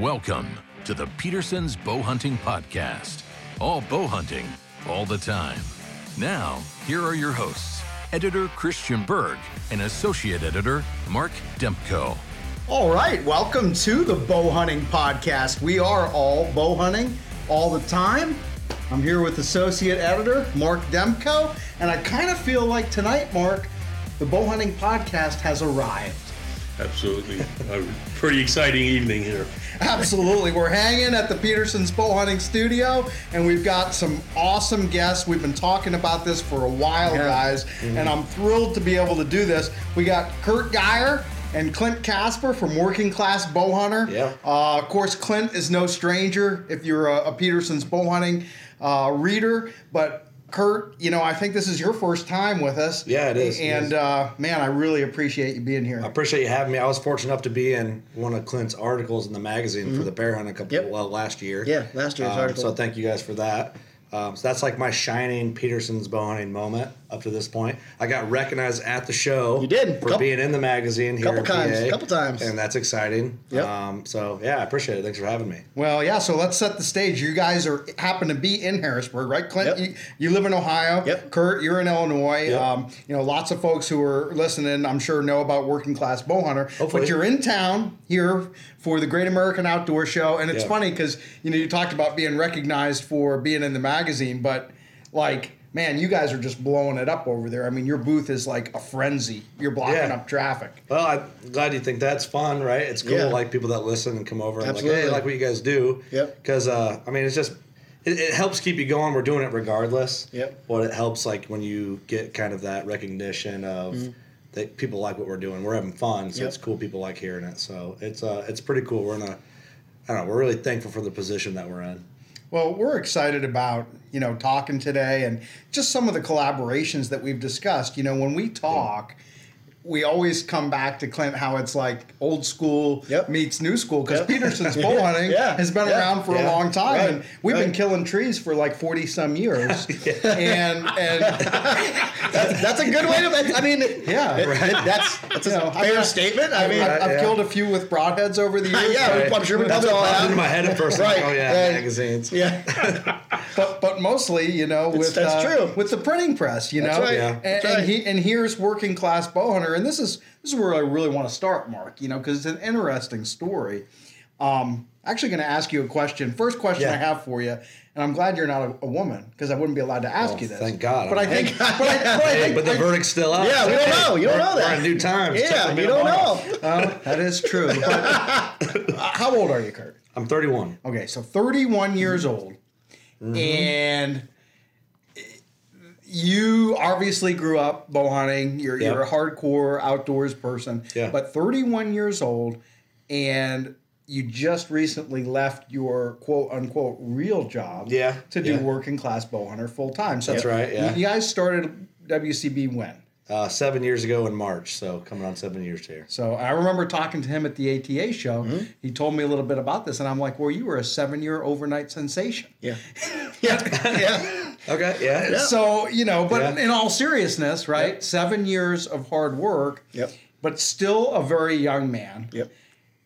Welcome to the Petersen's Bow Hunting Podcast. All bow hunting, all the time. Now, here are your hosts, editor Christian Berg and associate editor Mark Demko. All right, welcome to the Bow Hunting Podcast. We are all bow hunting all the time. I'm here with associate editor Mark Demko, and I kind of feel like tonight, Mark, the Bow Hunting Podcast has arrived. Absolutely. A pretty exciting evening here. Absolutely. We're hanging at the Petersen's Bow Hunting Studio, and we've got some awesome guests. We've been talking about this for a while, Yeah. guys, and I'm thrilled to be able to do this. We got Kurt Geyer and Clint Casper from Working Class Bow Hunter. Yeah. Uh, of course, Clint is no stranger if you're a, a Petersen's Bow Hunting uh, reader, but Kurt, you know, I think this is your first time with us. Yeah, it is. And is. Uh, man, I really appreciate you being here. I appreciate you having me. I was fortunate enough to be in one of Clint's articles in the magazine for the bear hunt a couple Yep. well last year. Yeah, last year's Um, article. So thank you guys for that. Um, so that's like my shining Petersen's bow hunting moment up to this point. I got recognized at the show. You did. for Couple- being in the magazine here. couple times, PA, couple times. and that's exciting. Yep. Um, so yeah, I appreciate it. Thanks for having me. Well, yeah. So let's set the stage. You guys are happen to be in Harrisburg, right? Clint, Yep. you, you live in Ohio. Yep. Kurt, you're in Illinois. Yep. Um, you know, lots of folks who are listening, I'm sure, know about Working Class Bow Hunter. Hopefully. But you're in town here for the Great American Outdoor Show, and it's Yep. funny because you know you talked about being recognized for being in the magazine, but like. Man, you guys are just blowing it up over there. I mean, your booth is like a frenzy. You're blocking Yeah. up traffic. Well, I'm glad you think that's fun, right? It's cool, Yeah. like people that listen and come over and like, Absolutely. hey, I like what you guys do. Yep. Because uh, I mean, it's just it, it helps keep you going. We're doing it regardless. Yep. But it helps like when you get kind of that recognition of that people like what we're doing. We're having fun, so Mm-hmm. Yep. it's cool. People like hearing it, so it's uh, it's pretty cool. We're in a I don't know. We're really thankful for the position that we're in. Well, we're excited about, you know, talking today and just some of the collaborations that we've discussed. You know, when we talk, we always come back to Clint how it's like old school Yep. meets new school because Yep. Petersen's bow hunting Yeah. has been Yeah. around for a long time Right. and we've been killing trees for like 40 some years. And and That's, that's a good way to. I mean, Yeah, it- right. That's that's a You know, I've fair got- statement. I mean, I've, I've yeah. killed a few with broadheads over the years. yeah, but- I'm sure we That's probably what all popped have. into my head at first. Right. Oh yeah, Right. magazines. Yeah, but but mostly, you know, with that's uh, true. with the printing press, you That's know, right. Yeah. and, That's and right. he and here's working class bow hunter, and this is this is where I really want to start, Mark. You know, because it's an interesting story. Um, actually, going to ask you a question. First question Yeah. I have for you, and I'm glad you're not a, a woman because I wouldn't be allowed to ask Oh, you this. thank God. But I think, but I, but I think, but the verdict's still out. Yeah, we don't know. You don't know that. We're in new times. yeah. You don't know. well, that is true. But, uh, how old are you, Kurt? I'm 31. Okay, so 31 years old. Mm-hmm. And you obviously grew up bow hunting. You're, you're a hardcore outdoors person. Yeah. But 31 years old, and you just recently left your quote unquote real job Yeah, to do yeah. working class bow hunter full time. So That's right, yeah. You guys started WCB when? Uh, seven years ago in March, so coming on seven years here. So I remember talking to him at the ATA show. Mm-hmm. He told me a little bit about this, and I'm like, "Well, you were a seven-year overnight sensation." Yeah, yeah, yeah. Okay, yeah. So you know, but Yeah. in all seriousness, right? Yep. Seven years of hard work. Yep. But still a very young man. Yep.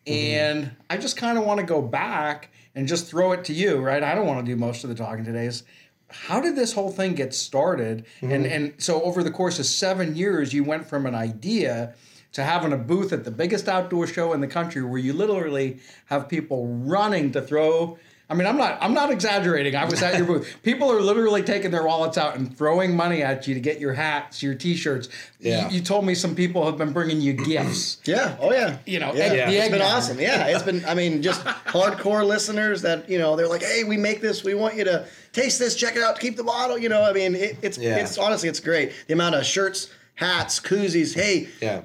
And I just kind of want to go back and just throw it to you, right? I don't want to do most of the talking today. Is how did this whole thing get started? And mm-hmm. and so over the course of seven years, you went from an idea to having a booth at the biggest outdoor show in the country, where you literally have people running to throw. I mean, I'm not. I'm not exaggerating. I was at your booth. People are literally taking their wallets out and throwing money at you to get your hats, your T-shirts. Yeah. You, you told me some people have been bringing you gifts. Yeah. Oh yeah. You know, Yeah. the It's been awesome. Yeah. It's been. I mean, just hardcore listeners that you know they're like, hey, we make this. We want you to taste this. Check it out. Keep the bottle. You know. I mean, it, it's Yeah. it's honestly it's great. The amount of shirts, hats, koozies. Hey. Yeah.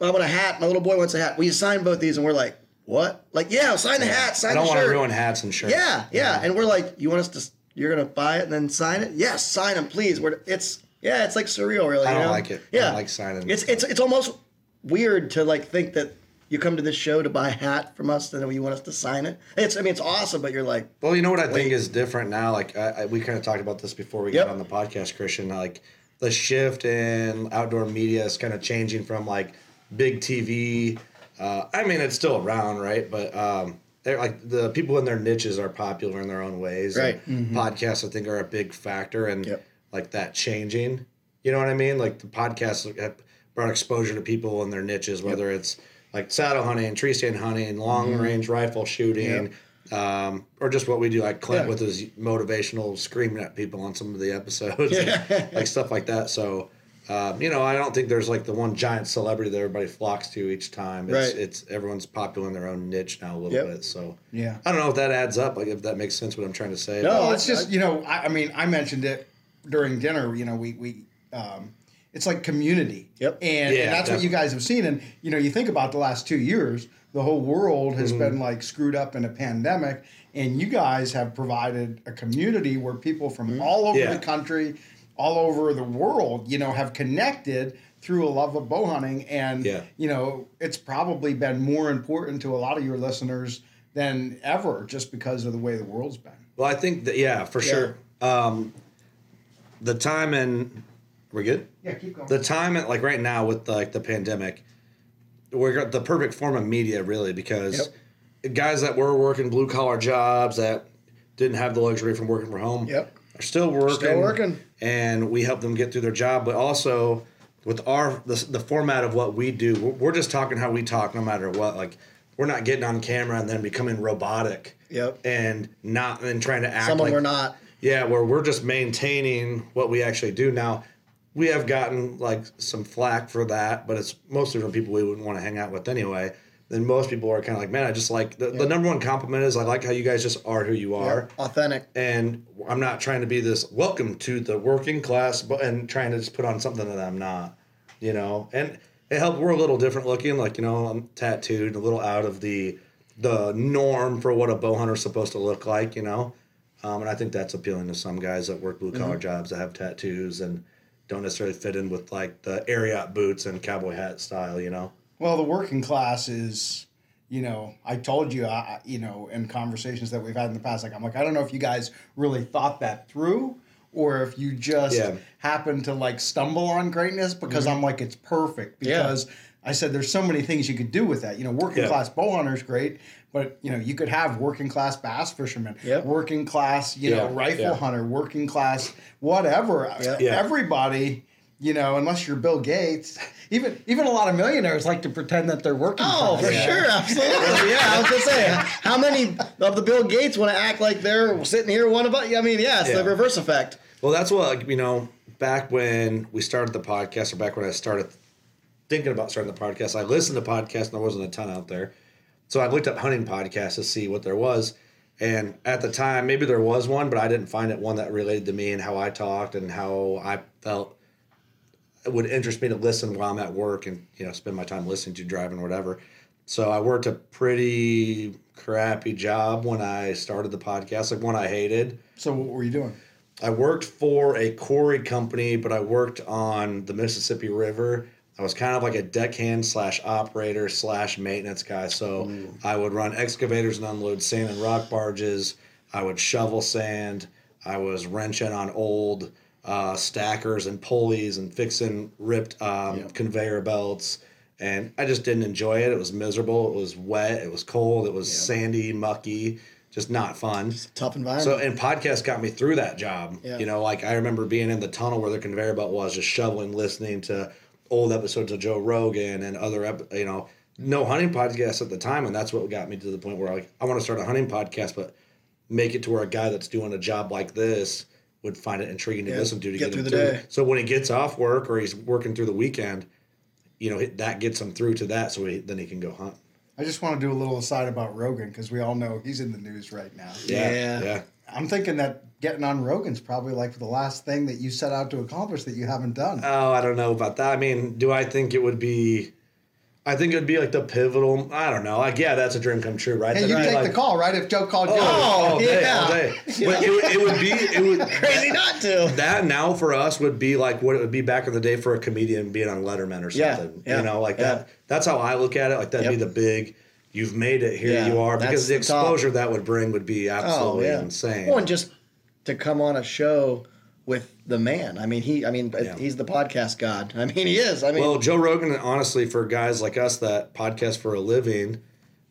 I want a hat. My little boy wants a hat. Will you sign both these? And we're like, what? Like, yeah, sign the hat. Sign I don't the want to ruin hats and shirts. Yeah, yeah, and we're like, you want us to? You're gonna buy it and then sign it? Yes, sign them, please. We're it's yeah, it's like surreal, really. I don't know? like it. I Yeah, don't like signing It's it's it's almost weird to like think that you come to this show to buy a hat from us and then you want us to sign it. It's I mean it's awesome, but you're like, Well, you know what I think is different now. Like I, I, we kind of talked about this before we Yep. got on the podcast, Christian. Like the shift in outdoor media is kind of changing from like big TV. Uh, I mean, it's still around, right? But um, they're like the people in their niches are popular in their own ways. and Right. Podcasts, I think, are a big factor, and Yep. like that changing. You know what I mean? Like the podcasts have brought exposure to people in their niches, whether it's like saddle hunting, tree stand hunting, long range rifle shooting. Um, or just what we do, like Clint Yeah. with his motivational screaming at people on some of the episodes, like stuff like that. So, um, you know, I don't think there's like the one giant celebrity that everybody flocks to each time. It's, Right. it's everyone's popular in their own niche now a little Yep. bit. So, Yeah. I don't know if that adds up, like if that makes sense what I'm trying to say. No, it's just you know, I, I mean, I mentioned it during dinner. You know, we we um, it's like community. Yep. And, Yeah, and that's what you guys have seen. And you know, you think about the last two years, the whole world has Mm-hmm. been like screwed up in a pandemic, and you guys have provided a community where people from all over Mm-hmm. Yeah. the country, all over the world, you know, have connected through a love of bow hunting and Yeah. you know it's probably been more important to a lot of your listeners than ever just because of the way the world's been Well, I think that yeah, for sure. Um, the time and we're good. yeah keep going The time at like right now with like the pandemic, we're got the perfect form of media really because guys that were working blue collar jobs that didn't have the luxury from working from home Yep. Are still working. Still working. and we help them get through their job, but also with our the, the format of what we do, we're, we're just talking how we talk no matter what. Like we're not getting on camera and then becoming robotic. Yep. And not and trying to act Some of like are not. yeah, where we're just maintaining what we actually do. Now, we have gotten like some flack for that, but it's mostly from people we wouldn't want to hang out with anyway. Then most people are kind of like, man, I just like the, the number one compliment is I like how you guys just are who you are. Authentic. And I'm not trying to be this welcome to the working class, but and trying to just put on something that I'm not, you know. And it helped. We're a little different looking, like you know, I'm tattooed, a little out of the the norm for what a bow hunter's supposed to look like, you know. Um, and I think that's appealing to some guys that work blue collar jobs that have tattoos and don't necessarily fit in with like the Ariat boots and cowboy hat style, you know. Well, the working class is, you know, I told you, I, you know, in conversations that we've had in the past, like I'm like, I don't know if you guys really thought that through, or if you just Yeah. happen to like stumble on greatness because mm-hmm. I'm like, it's perfect Yeah. because I said there's so many things you could do with that. You know, working Yeah. class bow hunter is great, but you know, you could have working class bass fisherman, Yep. working class, you know, rifle yeah. hunter, working class, whatever. Yeah. Everybody. You know, unless you're Bill Gates, even even a lot of millionaires like to pretend that they're working. Oh, class. for sure, absolutely. Yeah, I was gonna say, how many of the Bill Gates want to act like they're sitting here one about? I mean, yeah, it's Yeah. the reverse effect. Well, that's what you know. Back when we started the podcast, or back when I started thinking about starting the podcast, I listened to podcasts, and there wasn't a ton out there. So I looked up hunting podcasts to see what there was. And at the time, maybe there was one, but I didn't find it one that related to me and how I talked and how I felt it would interest me to listen while I'm at work and you know spend my time listening to driving or whatever. So I worked a pretty crappy job when I started the podcast, like one I hated. So what were you doing? I worked for a quarry company, but I worked on the Mississippi River. I was kind of like a deckhand slash operator slash maintenance guy. So mm. I would run excavators and unload sand and rock barges. I would shovel sand. I was wrenching on old uh, stackers and pulleys and fixing ripped um, conveyor belts. And I just didn't enjoy it. It was miserable. It was wet. It was cold. It was sandy, mucky, just not fun. Tough environment. So and podcast got me through that job. Yeah. You know, like I remember being in the tunnel where the conveyor belt was, just shoveling, listening to old episodes of Joe Rogan and other, ep- you know, no hunting podcasts at the time, and that's what got me to the point where like I want to start a hunting podcast, but make it to where a guy that's doing a job like this would find it intriguing to Yeah, listen to to get get, through him the through. day. So when he gets off work or he's working through the weekend, you know, that gets him through to that, so he, then he can go hunt. I just want to do a little aside about Rogan because we all know he's in the news right now. Yeah. yeah. I'm thinking that getting on Rogan's probably like the last thing that you set out to accomplish that you haven't done. Oh, I don't know about that. I mean, do I think it would be? I think it would be like the pivotal. I don't know. Like, yeah, that's a dream come true, right? and you take like, the call, right? If Joe called you, Oh, Oh, all day, yeah. all day. But it, would- it would be. It would Crazy not to. That now for us would be like what it would be back in the day for a comedian being on Letterman or something. yeah, you know, like yeah. that. That's how I look at it. Like that'd be the big. You've made it. Here Yeah, you are. Because the top. exposure that would bring would be oh, absolutely insane. Oh, Well, and just to come on a show with the man. I mean, he. I mean, Yeah. he's the podcast god. I mean, he is. I mean, Well, Joe Rogan, honestly, for guys like us that podcast for a living,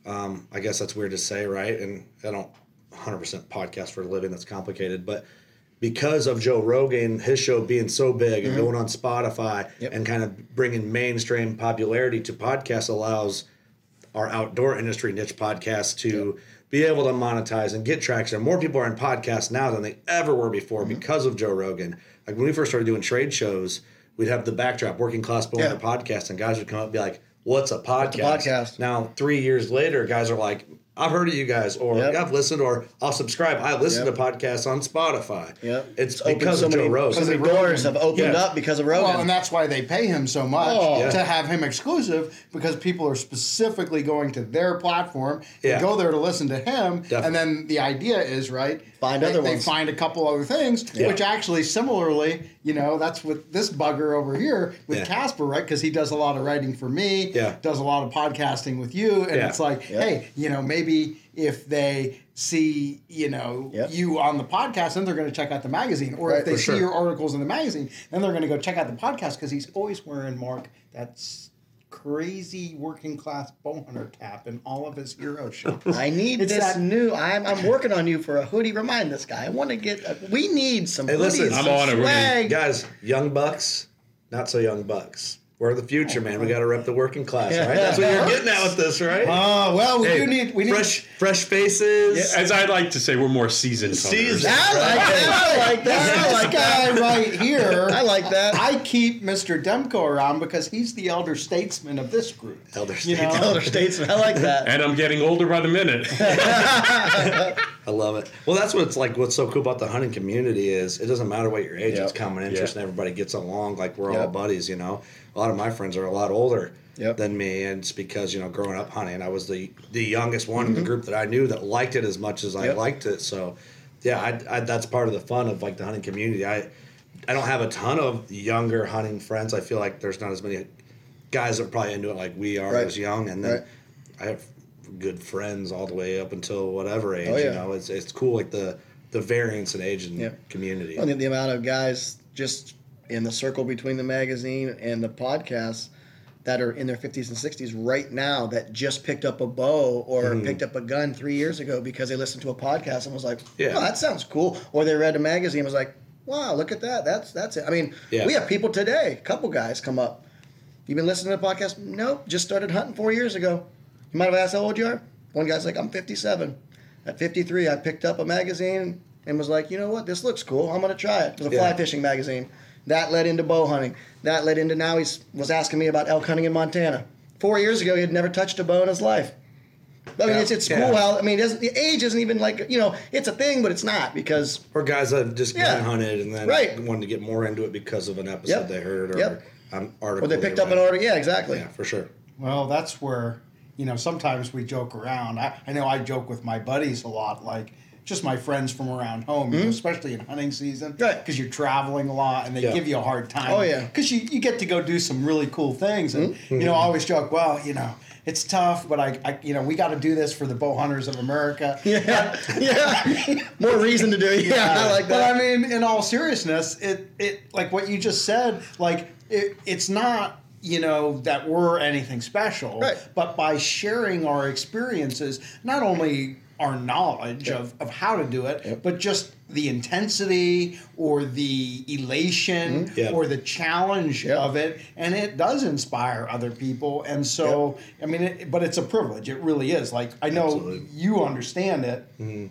Um, I guess that's weird to say, right? And I don't 100% podcast for a living. That's complicated, but because of Joe Rogan, his show being so big and going on Spotify Yep. and kind of bringing mainstream popularity to podcasts allows our outdoor industry niche podcasts to be able to monetize and get traction. More people are in podcasts now than they ever were before Mm-hmm. because of Joe Rogan. Like when we first started doing trade shows, we'd have the backdrop, working class bowler Yeah. podcast, and guys would come up and be like, What's a podcast? podcast? Now, three years later, guys are like, I've heard of you guys, or Yep. I've listened, or I'll subscribe. I listen Yep. to podcasts on Spotify. Yep. It's, opened because so of Joe many, Rogan. So many Because of doors have opened Yeah. up because of Rogan. Well, and that's why they pay him so much Oh. Yeah. to have him exclusive because people are specifically going to their platform. They Yeah. go there to listen to him, Definitely. and then the idea is right. Find they, other they ones. find a couple other things, which actually similarly, you know, that's with this bugger over here with Yeah. Casper, right? Because he does a lot of writing for me. Yeah. Does a lot of podcasting with you, and Yeah. it's like, Yeah. hey, you know, maybe if they see you know Yep. you on the podcast then they're going to check out the magazine or Right, if they see sure. your articles in the magazine, then they're going to go check out the podcast because he's always wearing Mark that's crazy working class bow hunter cap in all of his hero shows. I need It's this that- new. I'm, I'm working on you for a hoodie. Remind this guy. I want to get. A, we need some Hey, listen, hoodies. I'm some on it. We're gonna- swag. Guys, young bucks, not so young bucks. We're the future, man. We got to rep the working class, right? That's what you're getting at with this, right? Oh well, we Hey, do need we need fresh, fresh faces. As I like to say, we're more seasoned. hunters. Seasoned. I like that. I like that. I this like that. guy right here. I like that. I keep Mr. Demko around because he's the elder statesman of this group. Elder You know? statesman. Elder statesman. I like that. And I'm getting older by the minute. I love it. Well, that's what's like. What's so cool about the hunting community is it doesn't matter what your age. Yep. It's common interest, Yeah. and everybody gets along. Like we're all buddies. You know, a lot of my friends are a lot older Yep. than me, and it's because you know, growing up hunting, I was the the youngest one in Mm-hmm. the group that I knew that liked it as much as I Yep. liked it. So, yeah, I, I, that's part of the fun of like the hunting community. I I don't have a ton of younger hunting friends. I feel like there's not as many guys that are probably into it like we are Right. as young, and then Right. I have good friends all the way up until whatever age. Oh, yeah. You know, it's it's cool like the the variance in age and Yeah. community. I think the amount of guys just in the circle between the magazine and the podcast that are in their 50s and 60s right now that just picked up a bow or Mm-hmm. picked up a gun three years ago because they listened to a podcast and was like, Yeah. "Oh, that sounds cool," or they read a magazine and was like, "Wow, look at that! That's that's it." I mean, Yeah. we have people today, a couple guys come up. You've been listening to the podcast? Nope, just started hunting four years ago. You might have asked how old you are. One guy's like, I'm 57. At 53, I picked up a magazine and was like, you know what, this looks cool. I'm gonna try it. It was a fly fishing magazine. That led into bow hunting. That led into now he's was asking me about elk hunting in Montana. Four years ago, he had never touched a bow in his life. I mean, Yeah. it's, it's Yeah. cool how I mean, it the age isn't even like you know, it's a thing, but it's not because or guys that just Yeah. gun hunted and then Right. wanted to get more into it because of an episode Yep. they heard or Yep. an article. or they picked up an order. Yeah, exactly. Yeah, for sure. Well, that's where, you know, sometimes we joke around. I, I know I joke with my buddies a lot, like just my friends from around home, you know, especially in hunting season. Mm-hmm. Right. Because you're traveling a lot and they Yeah. give you a hard time. Oh, yeah. Because you, you get to go do some really cool things. And, Mm-hmm. you know, I always joke, well, you know, it's tough, but I, I you know, we got to do this for the bow hunters of America. Yeah, yeah. More reason to do it. Yeah, I like that. But. I mean, in all seriousness, it it like what you just said, like it, it's not you know that we're anything special, Right. but by sharing our experiences, not only our knowledge of, of how to do it, but just the intensity or the elation mm-hmm. Yeah. or the challenge of it, and it does inspire other people. And so, I mean, it, but it's a privilege. It really is. Like I know Absolutely. you understand it mm-hmm.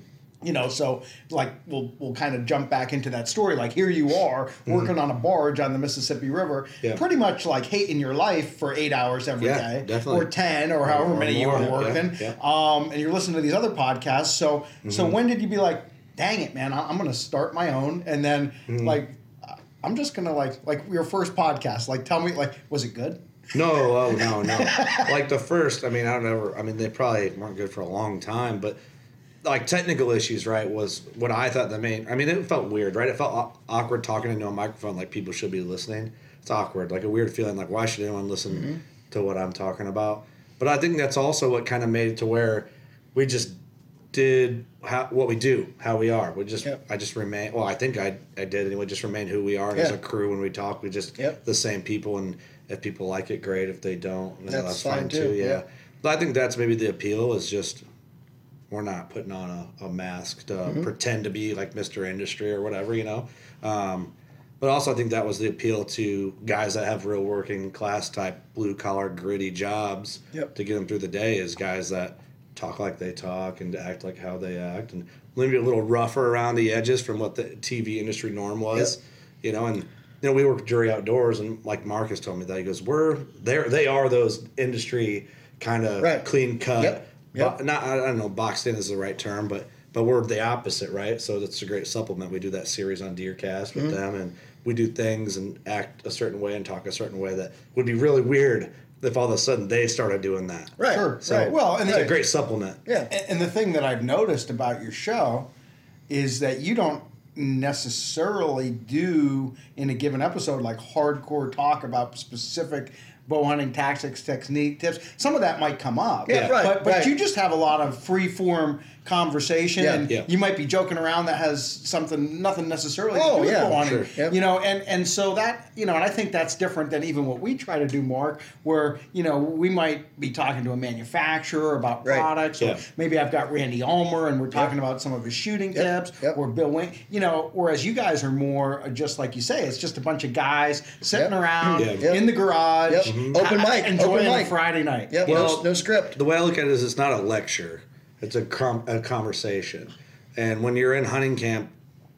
You know so like we'll we'll kind of jump back into that story like here you are working on a barge on the mississippi river Mm-hmm. Yeah. pretty much like hating your life for eight hours every day, Yeah, definitely. or 10 or however Or many you more, were yeah, working yeah. um and you're listening to these other podcasts so Mm-hmm. so when did you be like dang it man I- i'm gonna start my own and then Mm-hmm. like i'm just gonna like like your first podcast like tell me like was it good No, oh no, no. like the first, I mean, I don't ever. I mean, they probably weren't good for a long time, but like technical issues, right? Was what I thought the main. I mean, it felt weird, right? It felt awkward talking into a microphone, like people should be listening. It's awkward, like a weird feeling, like why should anyone listen mm-hmm. to what I'm talking about? But I think that's also what kind of made it to where we just did how, what we do, how we are. We just, Yep. I just remain. Well, I think I, I did anyway. Just remain who we are as a crew when we talk. We just Yep. the same people, and if people like it, great. If they don't, That's that's, fine, fine too. Yeah. yeah. I think that's maybe the appeal is just we're not putting on a, a mask to Mm-hmm. pretend to be like Mr. Industry or whatever, you know. Um, but also, I think that was the appeal to guys that have real working class type blue collar gritty jobs Yep. to get them through the day is guys that talk like they talk and act like how they act and maybe a little rougher around the edges from what the TV industry norm was, Yep. you know. And you know, we work Drury Outdoors, and like Marcus told me that he goes, "We're there. They are those industry kind of Right. clean cut." Yep. Yep. bo- not I don't know, boxed in is the right term, but but we're the opposite, right? So that's a great supplement. We do that series on Deercast with Mm-hmm. them, and we do things and act a certain way and talk a certain way that would be really weird if all of a sudden they started doing that. Right. Sure. So right. Well, and it's the- a great supplement. Yeah. And, and the thing that I've noticed about your show is that you don't necessarily do in a given episode like hardcore talk about specific bow hunting tactics, technique, tips. Some of that might come up. Yeah, right, But, but right. you just have a lot of free form conversation Yeah. and Yeah. you might be joking around that has something nothing necessarily Oh, to do yeah, bow hunting. sure. Yep. You know, and and so that you know, and I think that's different than even what we try to do, Mark. Where you know we might be talking to a manufacturer about Right. products, or maybe I've got Randy Ulmer and we're talking about some of his shooting Yep. tips, Yep. or Bill Winke. You know, whereas you guys are more uh, just like you say, it's just a bunch of guys sitting Yep. around Yep. in the garage, Yep. ha- Mhm. Open mic, enjoying open a mic. Friday night. Yep. Well- no, no script. The way I look at it is it's not a lecture, it's a, com- a conversation. And when you're in hunting camp,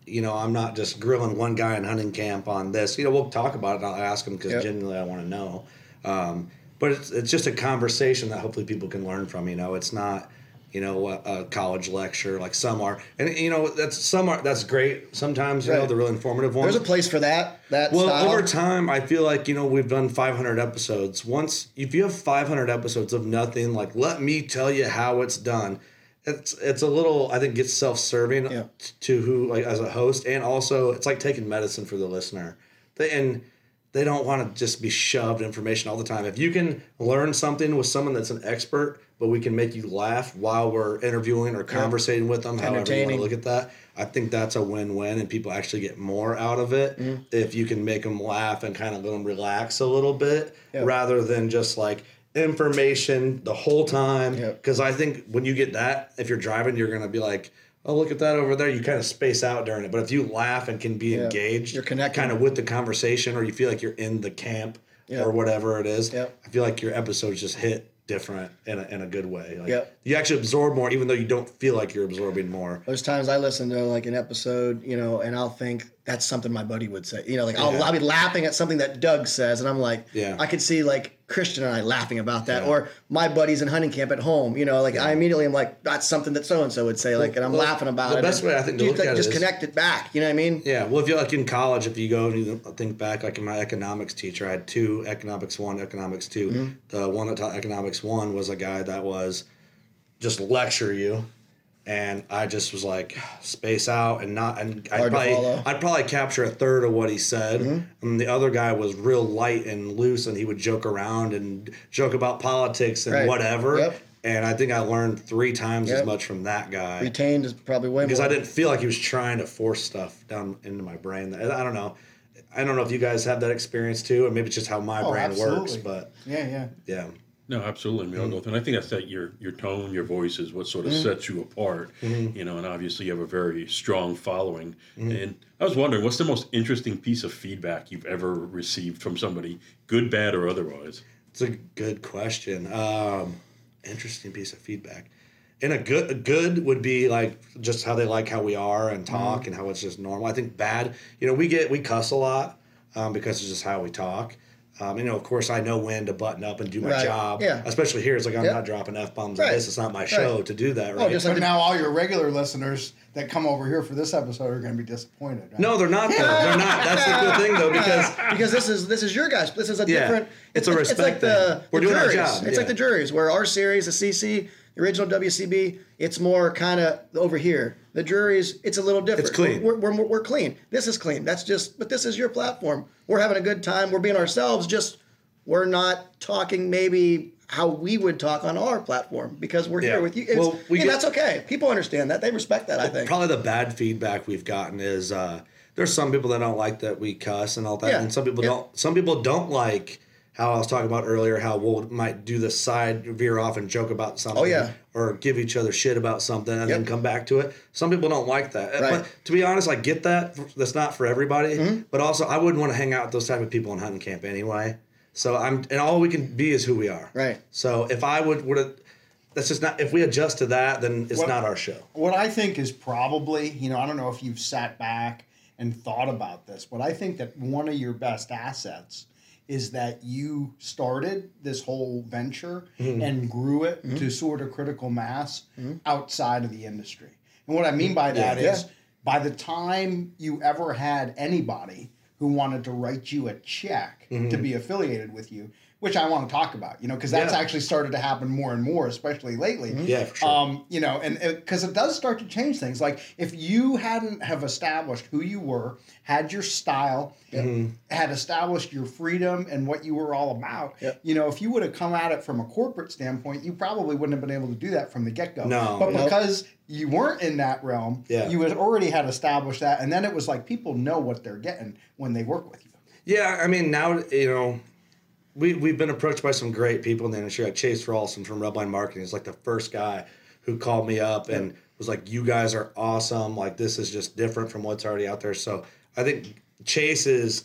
you know, I'm not just grilling one guy in hunting camp on this. You know, we'll talk about it. I'll ask him because Yep. genuinely I want to know. Um, but it's, it's just a conversation that hopefully people can learn from. You know, it's not, you know, a, a college lecture like some are. And you know, that's some are that's great. Sometimes you know the real informative ones. There's a place for that. That Well, style. over time, I feel like you know we've done 500 episodes. Once, if you have 500 episodes of nothing, like let me tell you how it's done. It's it's a little I think gets self serving Yeah. to who like as a host, and also it's like taking medicine for the listener. And they don't want to just be shoved information all the time. If you can learn something with someone that's an expert, but we can make you laugh while we're interviewing or conversating with them, however you want to look at that, I think that's a win-win, and people actually get more out of it Mm-hmm. if you can make them laugh and kind of let them relax a little bit, Yeah. rather than just like information the whole time. Yeah. Because I think when you get that, if you're driving, you're gonna be like. Oh, look at that over there. You kind of space out during it. But if you laugh and can be Yeah. engaged, You're connecting. kind of with the conversation, or you feel like you're in the camp Yeah. or whatever it is, Yeah. I feel like your episodes just hit different in a, in a good way. Like, Yeah. You actually absorb more, even though you don't feel like you're absorbing more. There's times I listen to like an episode, you know, and I'll think that's something my buddy would say. You know, like I'll. I'll be laughing at something that Doug says, and I'm like, Yeah. I could see like Christian and I laughing about that, Yeah. or my buddies in hunting camp at home. You know, like I immediately am like, that's something that so and so would say, like, and I'm Well, laughing about the it. The best way I think to look like, at it just is- connect it back. You know what I mean? Yeah, well, if you're like in college, if you go and you think back, like in my economics teacher, I had two economics one, economics 2 Mm-hmm. The one that taught economics one was a guy that was just lecture you, and I just was like space out and not, and I'd probably. Mm-hmm. I'd probably capture a third of what he said, and the other guy was real light and loose, and he would joke around and joke about politics and Right. whatever. Yep. And I think I learned three times as much from that guy Retained is probably way more. because more. I didn't feel like he was trying to force stuff down into my brain. I don't know. I don't know if you guys have that experience too, or maybe it's just how my Oh, brain works. But Yeah, yeah. yeah, No, absolutely. I mean, I'll go mm-hmm. through. And I think that's that your your tone, your voice is what sort of mm-hmm. sets you apart. Mm-hmm. You know, and obviously you have a very strong following. And I was wondering, what's the most interesting piece of feedback you've ever received from somebody, good, bad, or otherwise? it's a good question. Um, interesting piece of feedback. And a good, a good would be like just how they like how we are and talk and how it's just normal. I think bad, you know, we get we cuss a lot um, because it's just how we talk. Um, you know, of course, I know when to button up and do my Right. job. Yeah. Especially here, it's like I'm Yep. not dropping f bombs Right. like this. It's not my show to do that. Right? Oh, just like But now all your regular listeners that come over here for this episode are going to be disappointed. Right? No, they're not. Though. They're not. That's the cool thing, though, because because this is this is your guys. This is a Yeah. different. It's a It's respect like the, thing. We're the doing our job, It's yeah. like the Drurys, where our series, the CC, the original WCB, it's more kind of over here. The Drurys, it's a little different. It's clean. We're, we're, we're clean. This is clean. That's just. But this is your platform. We're having a good time. We're being ourselves. Just we're not talking maybe how we would talk on our platform because we're Yeah. here with you. It's, Well, we and get- that's okay. People understand that. They respect that. I think. probably the bad feedback we've gotten is uh, there's some people that don't like that we cuss and all that, Yeah. and some people Yeah. don't. Some people don't like how I was talking about earlier, how we'll might do the side veer off and joke about something. Oh, yeah. Or give each other shit about something and then come back to it. Some people don't like that. Right. But to be honest, I get that. That's not for everybody. Mm-hmm. But also, I wouldn't want to hang out with those type of people in hunting camp anyway. So I'm, and all we can be is who we are. Right. So if I would would have, that's just not. If we adjust to that, then it's What- not our show. What I think is probably, you know, I don't know if you've sat back and thought about this, but I think that one of your best assets is that you started this whole venture mm-hmm. and grew it to mm-hmm. sort of critical mass mm-hmm. outside of the industry. And what I mean by that is, Yeah. by the time you ever had anybody who wanted to write you a check to be affiliated with you, which I want to talk about, you know, because that's Yeah. actually started to happen more and more, especially lately. Yeah, for sure. Um, you know, and because it, does start to change things. Like if you hadn't have established who you were, had your style, Mm-hmm. had established your freedom and what you were all about, Yep. you know, if you would have come at it from a corporate standpoint, you probably wouldn't have been able to do that from the get go. No. but Nope. because you weren't in that realm, Yeah. you had already had established that, and then it was like people know what they're getting when they work with you. Yeah, I mean now you know, we we've been approached by some great people in the industry. Like Chase Rawlson from Redline Marketing is like the first guy who called me up and was like, "You guys are awesome. Like this is just different from what's already out there." So I think Chase is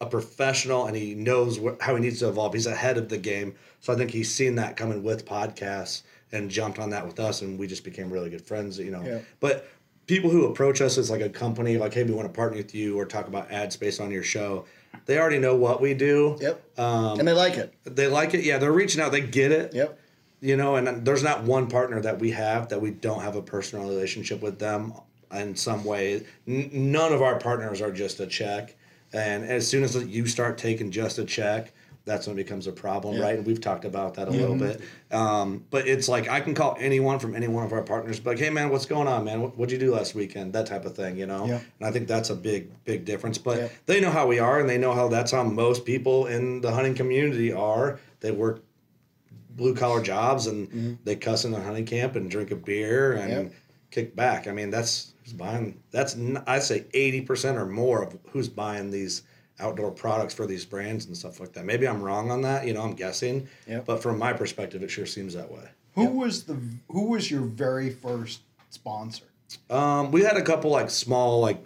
a professional and he knows how he needs to evolve. He's ahead of the game. So I think he's seen that coming with podcasts and jumped on that with us, and we just became really good friends. You know, Yeah. but people who approach us as like a company, like, hey, we want to partner with you or talk about ad space on your show, they already know what we do. Yep. Um, and they like it. they like it. Yeah, they're reaching out. They get it. Yep. You know, and there's not one partner that we have that we don't have a personal relationship with them in some way. N- none of our partners are just a check. And as soon as you start taking just a check, that's when it becomes a problem, right? And we've talked about that a little bit. Um, but it's like I can call anyone from any one of our partners, like, "Hey, man, what's going on, man? What, what'd you do last weekend?" That type of thing, you know. Yeah. And I think that's a big, big difference. But Yeah. they know how we are, and they know how that's how most people in the hunting community are. They work blue collar jobs and they cuss in the hunting camp and drink a beer and kick back. I mean, that's who's buying. That's I'd say eighty percent or more of who's buying these outdoor products for these brands and stuff like that. Maybe I'm wrong on that. You know, I'm guessing. Yep. But from my perspective, it sure seems that way. Who was the Who was your very first sponsor? Um, we had a couple like small like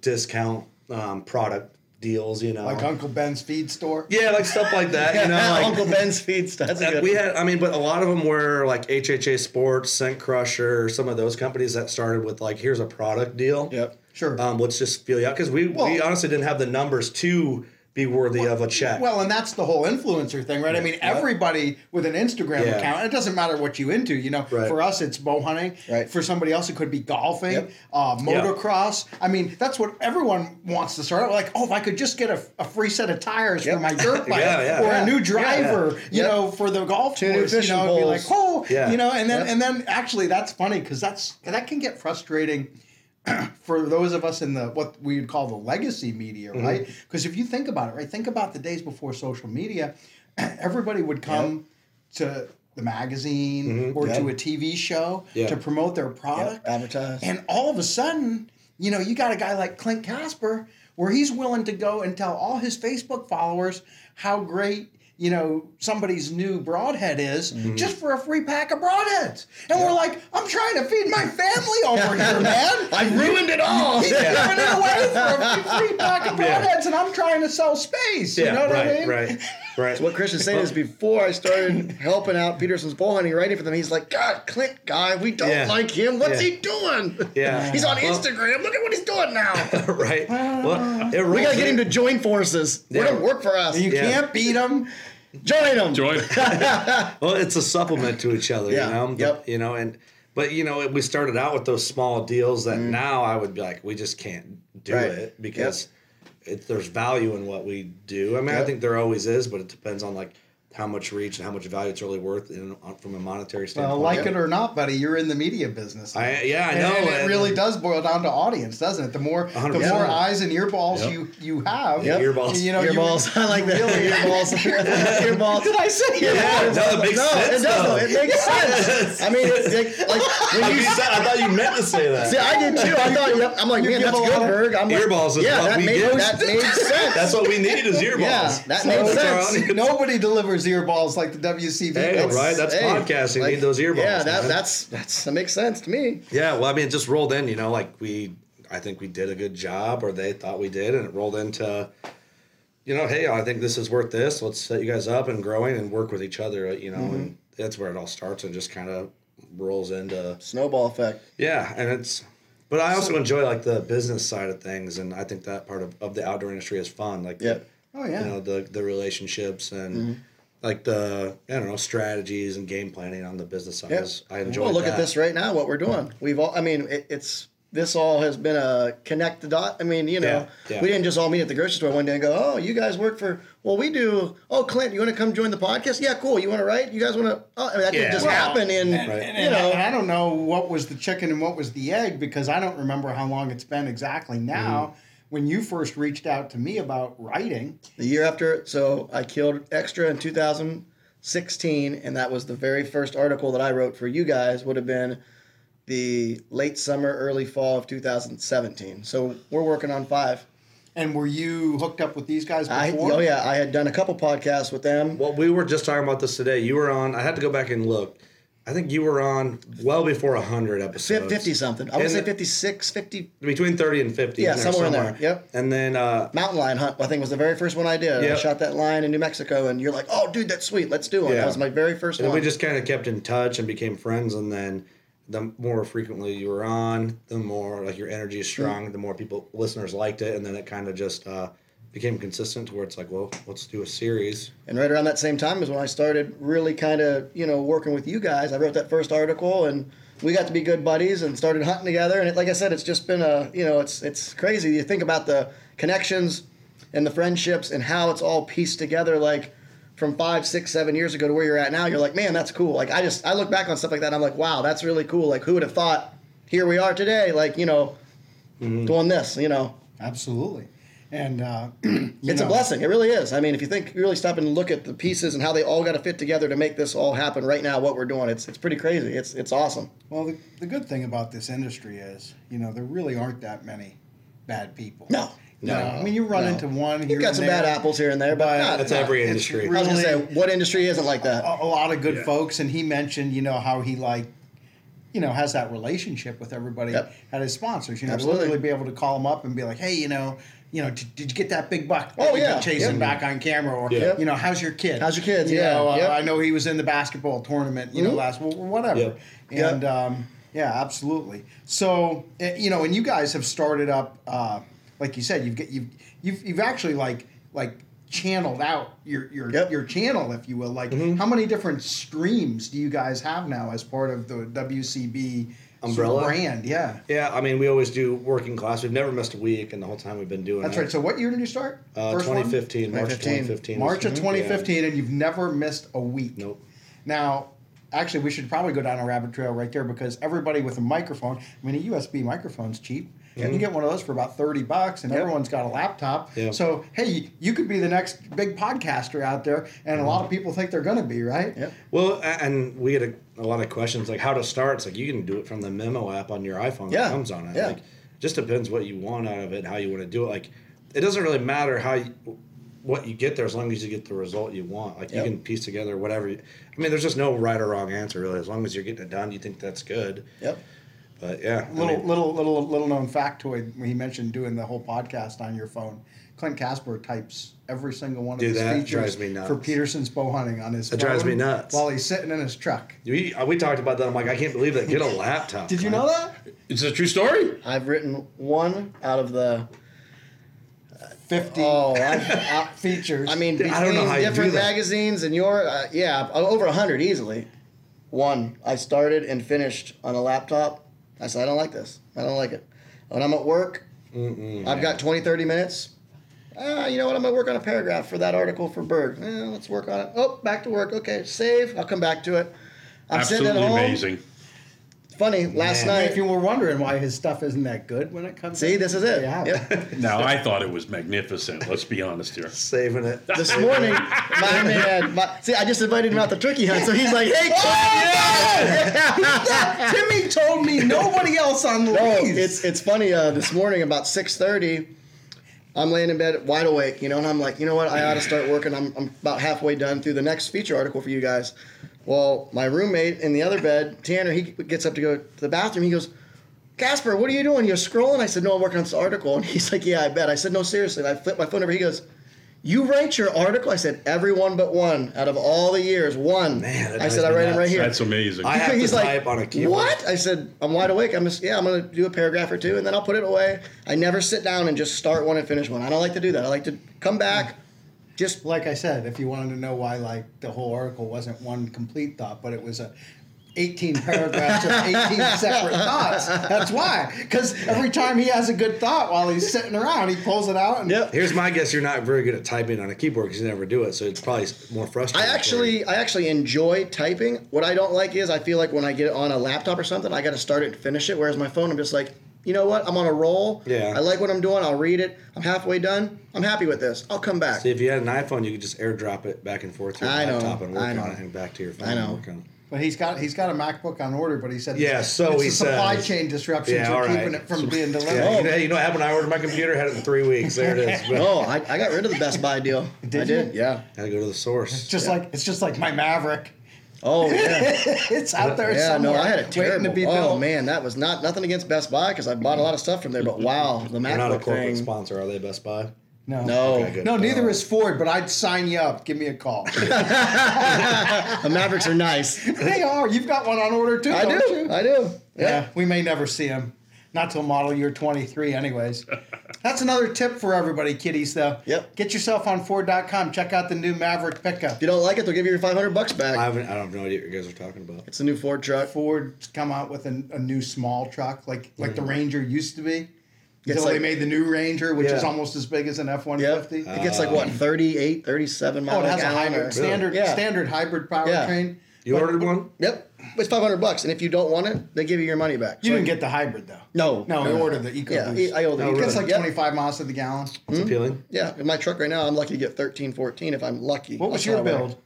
discount um, product deals. You know, Like Uncle Ben's feed store? yeah, like stuff like that. You know, like Uncle Ben's feeds. That's a Uh, good. we had, I mean, but a lot of them were like HHA Sports, Scent Crusher, some of those companies that started with like, here's a product deal. Yep. Sure. Um, let's just feel you out because we, we honestly didn't have the numbers to be worthy of a check. Well, and that's the whole influencer thing, right? I mean, everybody with an Instagram Yeah. account, it doesn't matter what you into, you know. Right. For us, it's bow hunting. Right. For somebody else, it could be golfing, Yep. uh, motocross. I mean, that's what everyone wants to start out like. Oh, if I could just get a, a free set of tires Yep. for my dirt bike, Yeah, yeah. or Yeah. a new Yeah, driver, you Yep. know, for the golf Two course. you know, it'd be like, oh, Yeah. you know, and then Yep. and then actually, that's funny because that's that can get frustrating for those of us in the what we would call the legacy media, Mm-hmm. right? Because if you think about it, right, think about the days before social media, everybody would come to the magazine or Mm-hmm. Yeah. to a TV show Yeah. to promote their product, advertise. and all of a sudden, you know, you got a guy like Clint Casper where he's willing to go and tell all his Facebook followers how great. You know, somebody's new broadhead is Mm-hmm. just for a free pack of broadheads. And we're like, I'm trying to feed my family over here, man. I ruined it all. He's giving it away for a free, pack of broadheads, and I'm trying to sell space. You yeah, know what right, I mean? right, right. So What Christian's saying is before I started helping out Petersen's bow hunting, writing for them, he's like, God, Clint guy, we don't Yeah. like him. What's Yeah. he doing? Yeah. He's on Well- Instagram. Look at what he's doing now. right. Well, we gotta get him to join forces. Yeah. Let him work for us. You Yeah. can't beat them. Join him. Join. Well, it's a supplement to each other, Yeah, you know. yep. You know, and but you know, we started out with those small deals that mm. now I would be like, we just can't do. Right. it because it, there's value in what we do. I mean, I think there always is, but it depends on like how much reach and how much value it's really worth in, from a monetary standpoint. Well, like it or not, buddy, you're in the media business. I yeah, I And- know. and, it and- really does boil down to audience, doesn't it? The more the 100%. more eyes and earballs Yep. you you have, Yep. Earballs. You know, you- Earballs. I like that. Really- Earballs. Earballs. Did I say Yeah, earballs? no, it makes no, sense, it does. though. Though. It makes sense. I mean, it's like, like when You you said, I thought you meant to say that. see, I did too. I thought, yep. I'm like, You man, that's good, Berg. I'm like, Earballs is yeah, what that we made that made sense. That's what we need is earballs. Yeah, that So makes sense. Nobody delivers earballs like the WCB. Hey, That's- right? That's Hey, podcasting. like, need those earballs. Yeah, that, that's that's that makes sense to me. Yeah, well, I mean, it just rolled in, you know, like we, I think we did a good job, or they thought we did, and it rolled into, you know, hey, I think this is worth this. Let's set you guys up and growing and work with each other, you know, and mm-hmm. that's where it all starts and just kind of rolls into, Snowball effect. yeah, and it's, but I also enjoy like the business side of things, and I think that part of, of the outdoor industry is fun, like, Yeah. Oh yeah. you know, the the relationships and. Mm-hmm. Like the I don't know strategies and game planning on the business side. Yeah. I enjoy. Well, look that. at this right now. What we're doing. We've all. I mean, it, it's this all has been a connect the dot. I mean, you know, Yeah, yeah. we didn't just all meet at the grocery store one day and go, "Oh, you guys work for." Well, we do. Oh, Clint, you want to come join the podcast? Yeah, cool. You want to write? You guys want to? Oh, I mean, that Yeah. didn't just Well, happen in. And, Right. and- You know. I, I don't know what was the chicken and what was the egg because I don't remember how long it's been exactly now. Mm-hmm. When you first reached out to me about writing, The year after, so I killed extra in 2016, and that was the very first article that I wrote for you guys. Would have been the late summer, early fall of 2017. So we're working on five. and were you hooked up with these guys I, oh yeah, I had done a couple podcasts with them. Well, we were just talking about this today. You were on. I had to go back and look. I think you were on well before hundred episodes. 50 something. I would And say the- 56, 50. between thirty and fifty. Yeah, in there somewhere in there. Yep. And then uh, Mountain lion hunt, I think was the very first one I did. I shot that lion in New Mexico, and you're like, "Oh, dude, that's sweet. Let's do it." Yeah. That was my very first and one. we just kind of kept in touch and became friends. And then the more frequently you were on, the more like your energy is strong. The more people listeners liked it, and then it kind of just uh, became consistent to where it's like, well, let's do a series. And right around that same time is when I started really kind of, you know, working with you guys. I wrote that first article and we got to be good buddies and started hunting together. And it, like I said, it's just been a, you know, it's it's crazy. You think about the connections and the friendships and how it's all pieced together like from five, six, seven years ago to where you're at now. You're like, man, that's cool. Like I just I look back on stuff like that and I'm like, wow, that's really cool. Like who would have thought here we are today, like, you know, mm-hmm. doing this, you know. absolutely. And uh, you It's a blessing. It really is. I mean, if you think, you really stop and look at the pieces and how they all got to fit together to make this all happen right now, what we're doing, it's it's pretty crazy. It's it's awesome. Well, the, the good thing about this industry is, you know, there really aren't that many bad people. No, No, I mean, you run no. into one. You've got and some there, bad apples here and there, but, but not- That's not- every it's industry. I was gonna say, what industry isn't like that? a, a lot of good Yeah. folks, and he mentioned, you know, how he like, you know, has that relationship with everybody Yep. at his sponsors. You know, to Absolutely. literally be able to call them up and be like, hey, you know, you know, did, did you get that big buck? Oh, that yeah. chasing back on camera, or Yeah. you know, how's your kid? How's your kids? You Yeah. know, uh, I know he was in the basketball tournament, you know, Mhm. last well, whatever, and um, yeah, absolutely. So eh, you know, and you guys have started up, uh, like you said, you've get you've you've you've actually like like channeled out your your Yep. your channel, if you will. Like, Mm-hmm. how many different streams do you guys have now as part of the WCB Umbrella? brand? Yeah, Yeah, I mean, we always do working class. We've never missed a week, and the whole time we've been doing it. that's right. So, what year did you start? Uh, First one? 2015, March 2015. 2015. March of was- 2015, and you've never missed a week. Nope. Now, actually, we should probably go down a rabbit trail right there because everybody with a microphone, I mean, a USB microphone's cheap. You can mm-hmm. get one of those for about 30 bucks, and Yep. everyone's got a laptop. Yeah. So, hey, you could be the next big podcaster out there, and a lot of people think they're going to be, right? Yep. Well, and we get a, a lot of questions like how to start. It's like you can do it from the memo app on your iPhone Yeah, that comes on it. yeah. Like, just depends what you want out of it, how you want to do it. Like, it doesn't really matter how you, what you get there as long as you get the result you want. Like, Yep. you can piece together whatever. You, I mean, there's just no right or wrong answer really. As long as you're getting it done, you think that's good. Yep. But yeah, I Little, mean, little, little, little known factoid when he mentioned doing the whole podcast on your phone. Clint Casper types every single one of Dude, his features me nuts. for Petersen's bow hunting on his That phone drives me nuts. while he's sitting in his truck. we, we talked about that. I'm like, I can't believe that. Get a laptop. Did you know that? It's a true story? I've written one out of the. 50 Oh, I've, features. I mean, between I don't know how you do different that. magazines and your, uh, yeah, over a hundred easily. One, I started and finished on a laptop. I said, I don't like this. I don't like it. When I'm at work, I've got 20, 30 minutes. Ah, you know what? I'm gonna work on a paragraph for that article for Berg. Eh, let's work on it. Oh, back to work. Okay, save. I'll come back to it. I'm sitting Absolutely at home. amazing. Funny. Last Man. night. If you were wondering why his stuff isn't that good when it comes, See, in, this is it. Yeah. Yep. Now I thought it was magnificent. Let's be honest here. Saving it. This morning, my man. My, see, I just invited him out to turkey hunt, so he's like, "Hey, Timmy told me nobody else on the No, lease. it's it's funny. Uh, this morning about six thirty, I'm laying in bed wide awake, you know, and I'm like, you know what? I ought to start working. I'm, I'm about halfway done through the next feature article for you guys. Well, my roommate in the other bed, Tanner, he gets up to go to the bathroom. He goes, Casper, what are you doing? You're scrolling. I said, No, I'm working on this article. And he's like, Yeah, I bet. I said, No, seriously. And I flipped my phone over. He goes. You write your article? I said, every one but one out of all the years, one. Man, that I said, I me write them right here. That's amazing. I have to type on a keyboard. What? I said, I'm wide awake. I'm just, yeah, I'm going to do a paragraph or two and then I'll put it away. I never sit down and just start one and finish one. I don't like to do that. I like to come back, just, like I said, if you wanted to know why, like the whole article wasn't one complete thought, but it was a 18 paragraphs of 18 separate thoughts. That's why. Because every time he has a good thought while he's sitting around, he pulls it out and yep. Here's my guess: you're not very good at typing on a keyboard because you never do it, so it's probably more frustrating. for actually. I actually enjoy typing. What I don't like is I feel like when I get it on a laptop or something, I got to start it and finish it. Whereas my phone, I'm just like, you know what? I'm on a roll. Yeah. I like what I'm doing. I'll read it. I'm halfway done. I'm happy with this. I'll come back. See, if you had an iPhone, you could just AirDrop it back and forth to your I know, laptop and work I know. on it, and back to your phone I know. and work on it. But he's got he's got a MacBook on order, but he said Yeah, so it's he the supply says. chain disruptions Yeah, are all keeping it from being delivered. Yeah, you know, hey, you know what happened? I ordered my computer, had it in three weeks. There it is. But Oh, I, I got rid of the Best Buy deal. Did I did. you? Yeah. had to go to the source. It's just like it's just like my Maverick. Oh yeah. it's out there Yeah, no, somewhere. I had a waiting terrible. to be oh built. man, that was not nothing against Best Buy because I bought a lot of stuff from there. But wow, the They're not a corporate thing. sponsor, are they? Best Buy. No. No, Okay. No, neither uh, is Ford, but I'd sign you up. Give me a call. the Mavericks are nice. they are. You've got one on order too, I don't do. you? I do. Yeah, we may never see them. Not till model year 23, anyways. That's another tip for everybody, kiddies, though. Yep. Get yourself on Ford.com. Check out the new Maverick pickup. If you don't like it, they'll give you your 500 bucks back. I haven't. I don't have no idea what you guys are talking about. it's a new Ford truck. Ford's come out with a, a new small truck, like like the mm-hmm. Ranger used to be. It's Until they made the new Ranger, which is almost as big as an F one fifty. Yep. fifty. It gets like what ah. 38, 37 miles Oh, it has a hybrid or- standard Yeah. standard hybrid Yeah. powertrain. You But ordered one? Yep. It's 500 bucks, and if you don't want it, they give you your money back. You So didn't I- get the hybrid though. No, No, no, I no. ordered the EcoBoost. Yeah, I owe the No, It Eco- gets like Yep. 25 miles to the gallon. It's appealing. Yeah, in my truck right now, I'm lucky to get 13, 14 if I'm lucky. What was your how I build?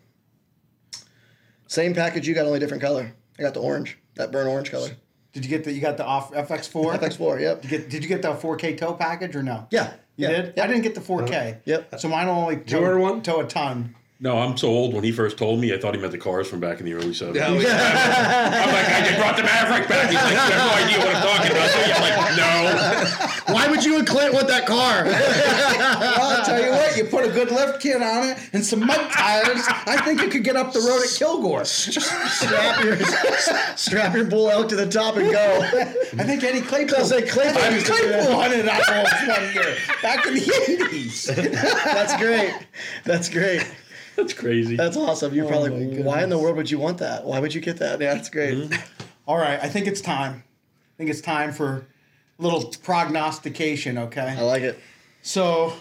Same package you got, only different color. I got the orange, that burnt orange color. Did you get the you got the off FX4? FX4, yep. Did you get, did you get the 4K tow package or no? Yeah. You yeah, did? Yep. I didn't get the 4K. Yep. So mine only tow, you order one? tow a ton. No, I'm so old. When he first told me, I thought he meant the cars from back in the early 70s. Yeah, yeah. I'm like, I just brought the Maverick back. He's like, you have no idea what I'm talking about. So I'm like, no. Why would you and Clint want that car? Well, I'll tell you what, you put a good lift kit on it and some mud tires. I think you could get up the road at Kilgore. strap your strap your bull elk to the top and go. I think Eddie Claypool. I'll say Claypool Eddie used to do that. Claypool hunted owls one year back in the 80s. That's great. That's great. That's crazy. That's awesome. Oh You're probably why in the world would you want that? Why would you get that? Yeah, that's great. Mm-hmm. All right, I think it's time. I think it's time for a little prognostication, okay? I like it. So,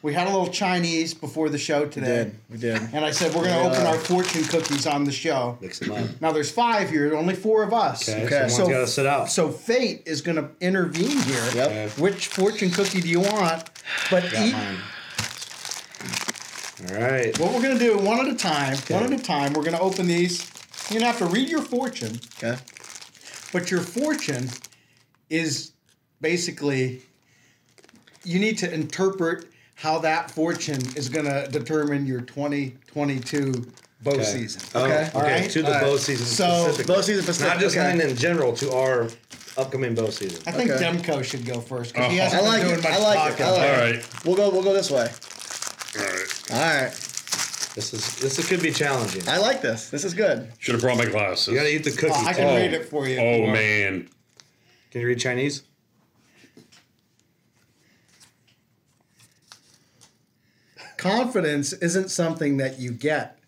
we had a little Chinese before the show today. We today. did. We did. And I said, we're going to Yeah. open our fortune cookies on the show. Mix them up. Now, there's five here, only four of us. Okay, Okay. so one's got to sit out. So fate is going to intervene here. Yep. Which fortune cookie do you want? But Got eat, mine. All right. what we're going to do one at a time, one at a time, we're going to open these. You're going to have to read your fortune, Okay. but your fortune is basically you need to interpret how that fortune is going to determine your 2022 bow Okay. season. Oh, Okay. All okay. right. To the All bow right. season So, specifically. bow season specific, Not just okay. hunting in general to our upcoming bow season. I think Okay. Demko should go first because he Oh. hasn't I like been it. doing much I like it. talking. I like All it. right. We'll go. We'll go this way. All right. All right. This is this could be challenging. I like this. This is good. Should have brought my glasses. You got to eat the cookie. Oh, I can Oh. read it for you. Oh, you man. Can you read Chinese? Confidence isn't something that you get;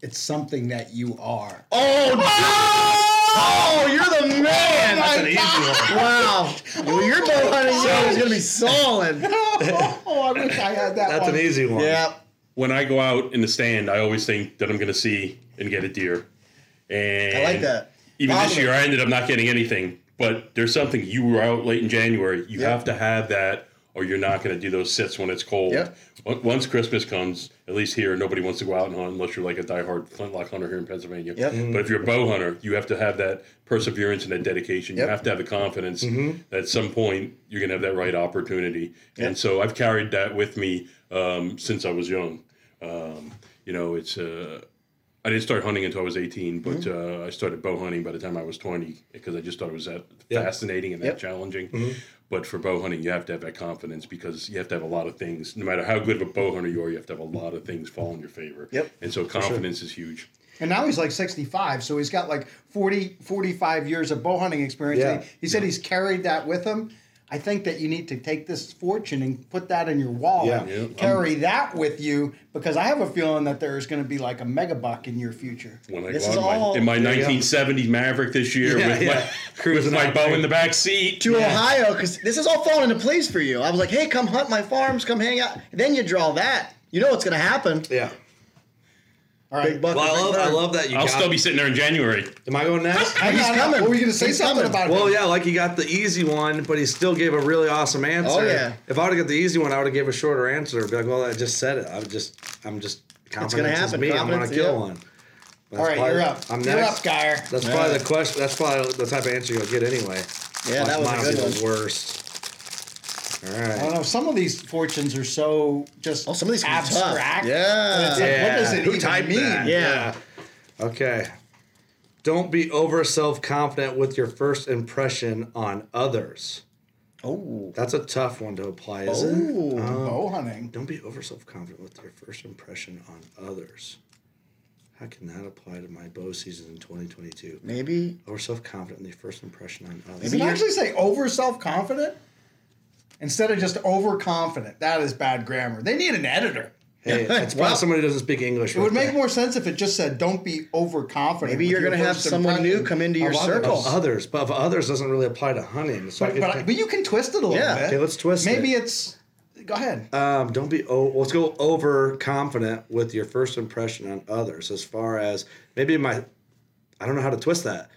it's something that you are. Oh, Oh, you're the man. That's an easy one. Wow. Well, your bow hunting game is gonna be solid. oh, I wish I had that That's one. an easy one. Yeah. when I go out in the stand, I always think that I'm going to see and get a deer. And I like that. Even this year, I ended up not getting anything. But there's something you were out late in January. You Yep. have to have that, or you're not going to do those sits when it's cold. Yep. Once Christmas comes, at least here, nobody wants to go out and hunt unless you're like a diehard flintlock hunter here in Pennsylvania. Yep. Mhm. But if you're a bow hunter, you have to have that perseverance and that dedication. Yep. You have to have the confidence Mm-hmm. that at some point you're going to have that right opportunity. And so I've carried that with me um, since I was young. Um, you know, it's. Uh, I didn't start hunting until I was 18, but Mm-hmm. uh, I started bow hunting by the time I was 20 because I just thought it was that Yeah. fascinating and Yep. that challenging. Mm-hmm. But for bow hunting, you have to have that confidence because you have to have a lot of things. No matter how good of a bow hunter you are, you have to have a lot of things fall in your favor. Yep. And so confidence is huge. And now he's like 65, so he's got like 40, 45 years of bow hunting experience. Yeah. He, he said he's carried that with him. I think that you need to take this fortune and put that in your wallet. Yeah. Yeah. Carry that with you because I have a feeling that there's going to be like a mega buck in your future. When I This is out in my, all- in my Yeah, yeah. 1970s Maverick this year Yeah, with, yeah. my, with Cruising my bow in the back seat. To Ohio, because this is all falling into place for you. I was like, hey, come hunt my farms, come hang out. then you draw that. You know what's gonna happen. Yeah. All right. Big buck. Well, I big love, I love that you I'll got. still be sitting there in January. Am I going next? Hang he's on, coming. Were you going to say He's something coming. about it? Well, yeah, like he got the easy one, but he still gave a really awesome oh, answer. Oh, yeah. If I would have got the easy one, I would have gave a shorter answer. Be like, well, I just said it. I'm just, I'm just confident gonna happen. me. I'm gonna Confidence, kill yeah. one. That's All right, probably- you're up. I'm you're next. up, Geyer. That's Yeah. probably the question. That's probably the type of answer you'll get anyway. Yeah, that was Mine a good be one. the worst. All I don't know. Some of these fortunes are so just Oh, some of these can be tough. abstract. Yeah. that It's like, what does it Who even typed mean? that? Yeah. Okay. Don't be over self confident with your first impression on others. Oh. That's a tough one to apply, isn't it? Um, Bow hunting. Don't be over self confident with your first impression on others. How can that apply to my bow season in 2022? Maybe. Over self confident in the first impression on others. Does it actually say over self confident? Instead of just overconfident. That is bad grammar. They need an editor. Hey, it's probably somebody who doesn't speak English. It would make more sense if it just said don't be overconfident. Maybe you're gonna have someone new come into your circle. others, but of others doesn't really apply to hunting. So But, but, but you can twist it a little Yeah. bit. Okay, let's twist Maybe it. Maybe it's. Go ahead. Um, don't be oh, let's go overconfident with your first impression on others. As far as maybe my, I don't know how to twist that.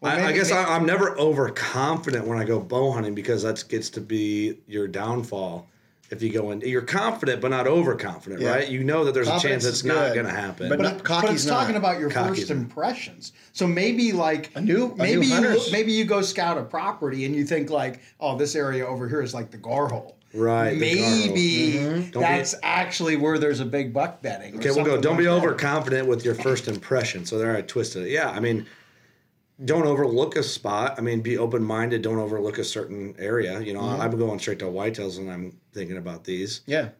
Well, I, I guess maybe- I, I'm never overconfident when I go bow hunting because that gets to be your downfall. If you go in, you're confident but not overconfident, Yeah. right? You know that there's Confidence a chance is it's not going to happen. but But, not- it- but cocky's it's talking about your Cocky's first impressions. So maybe like A new- a maybe new you maybe you go scout a property and you think like, oh, this area over here is like the gar hole. Right, the gar hole. Maybe mm-hmm. be- that's actually where there's a big buck bedding. Okay, we'll go. Don't be like that. overconfident with your first impression. So there, I twisted it. Yeah, I mean, don't overlook a spot. I mean, be open minded. Don't overlook a certain area. You know, Mm-hmm. I'm going straight to whitetails, and I'm thinking about these. Yeah.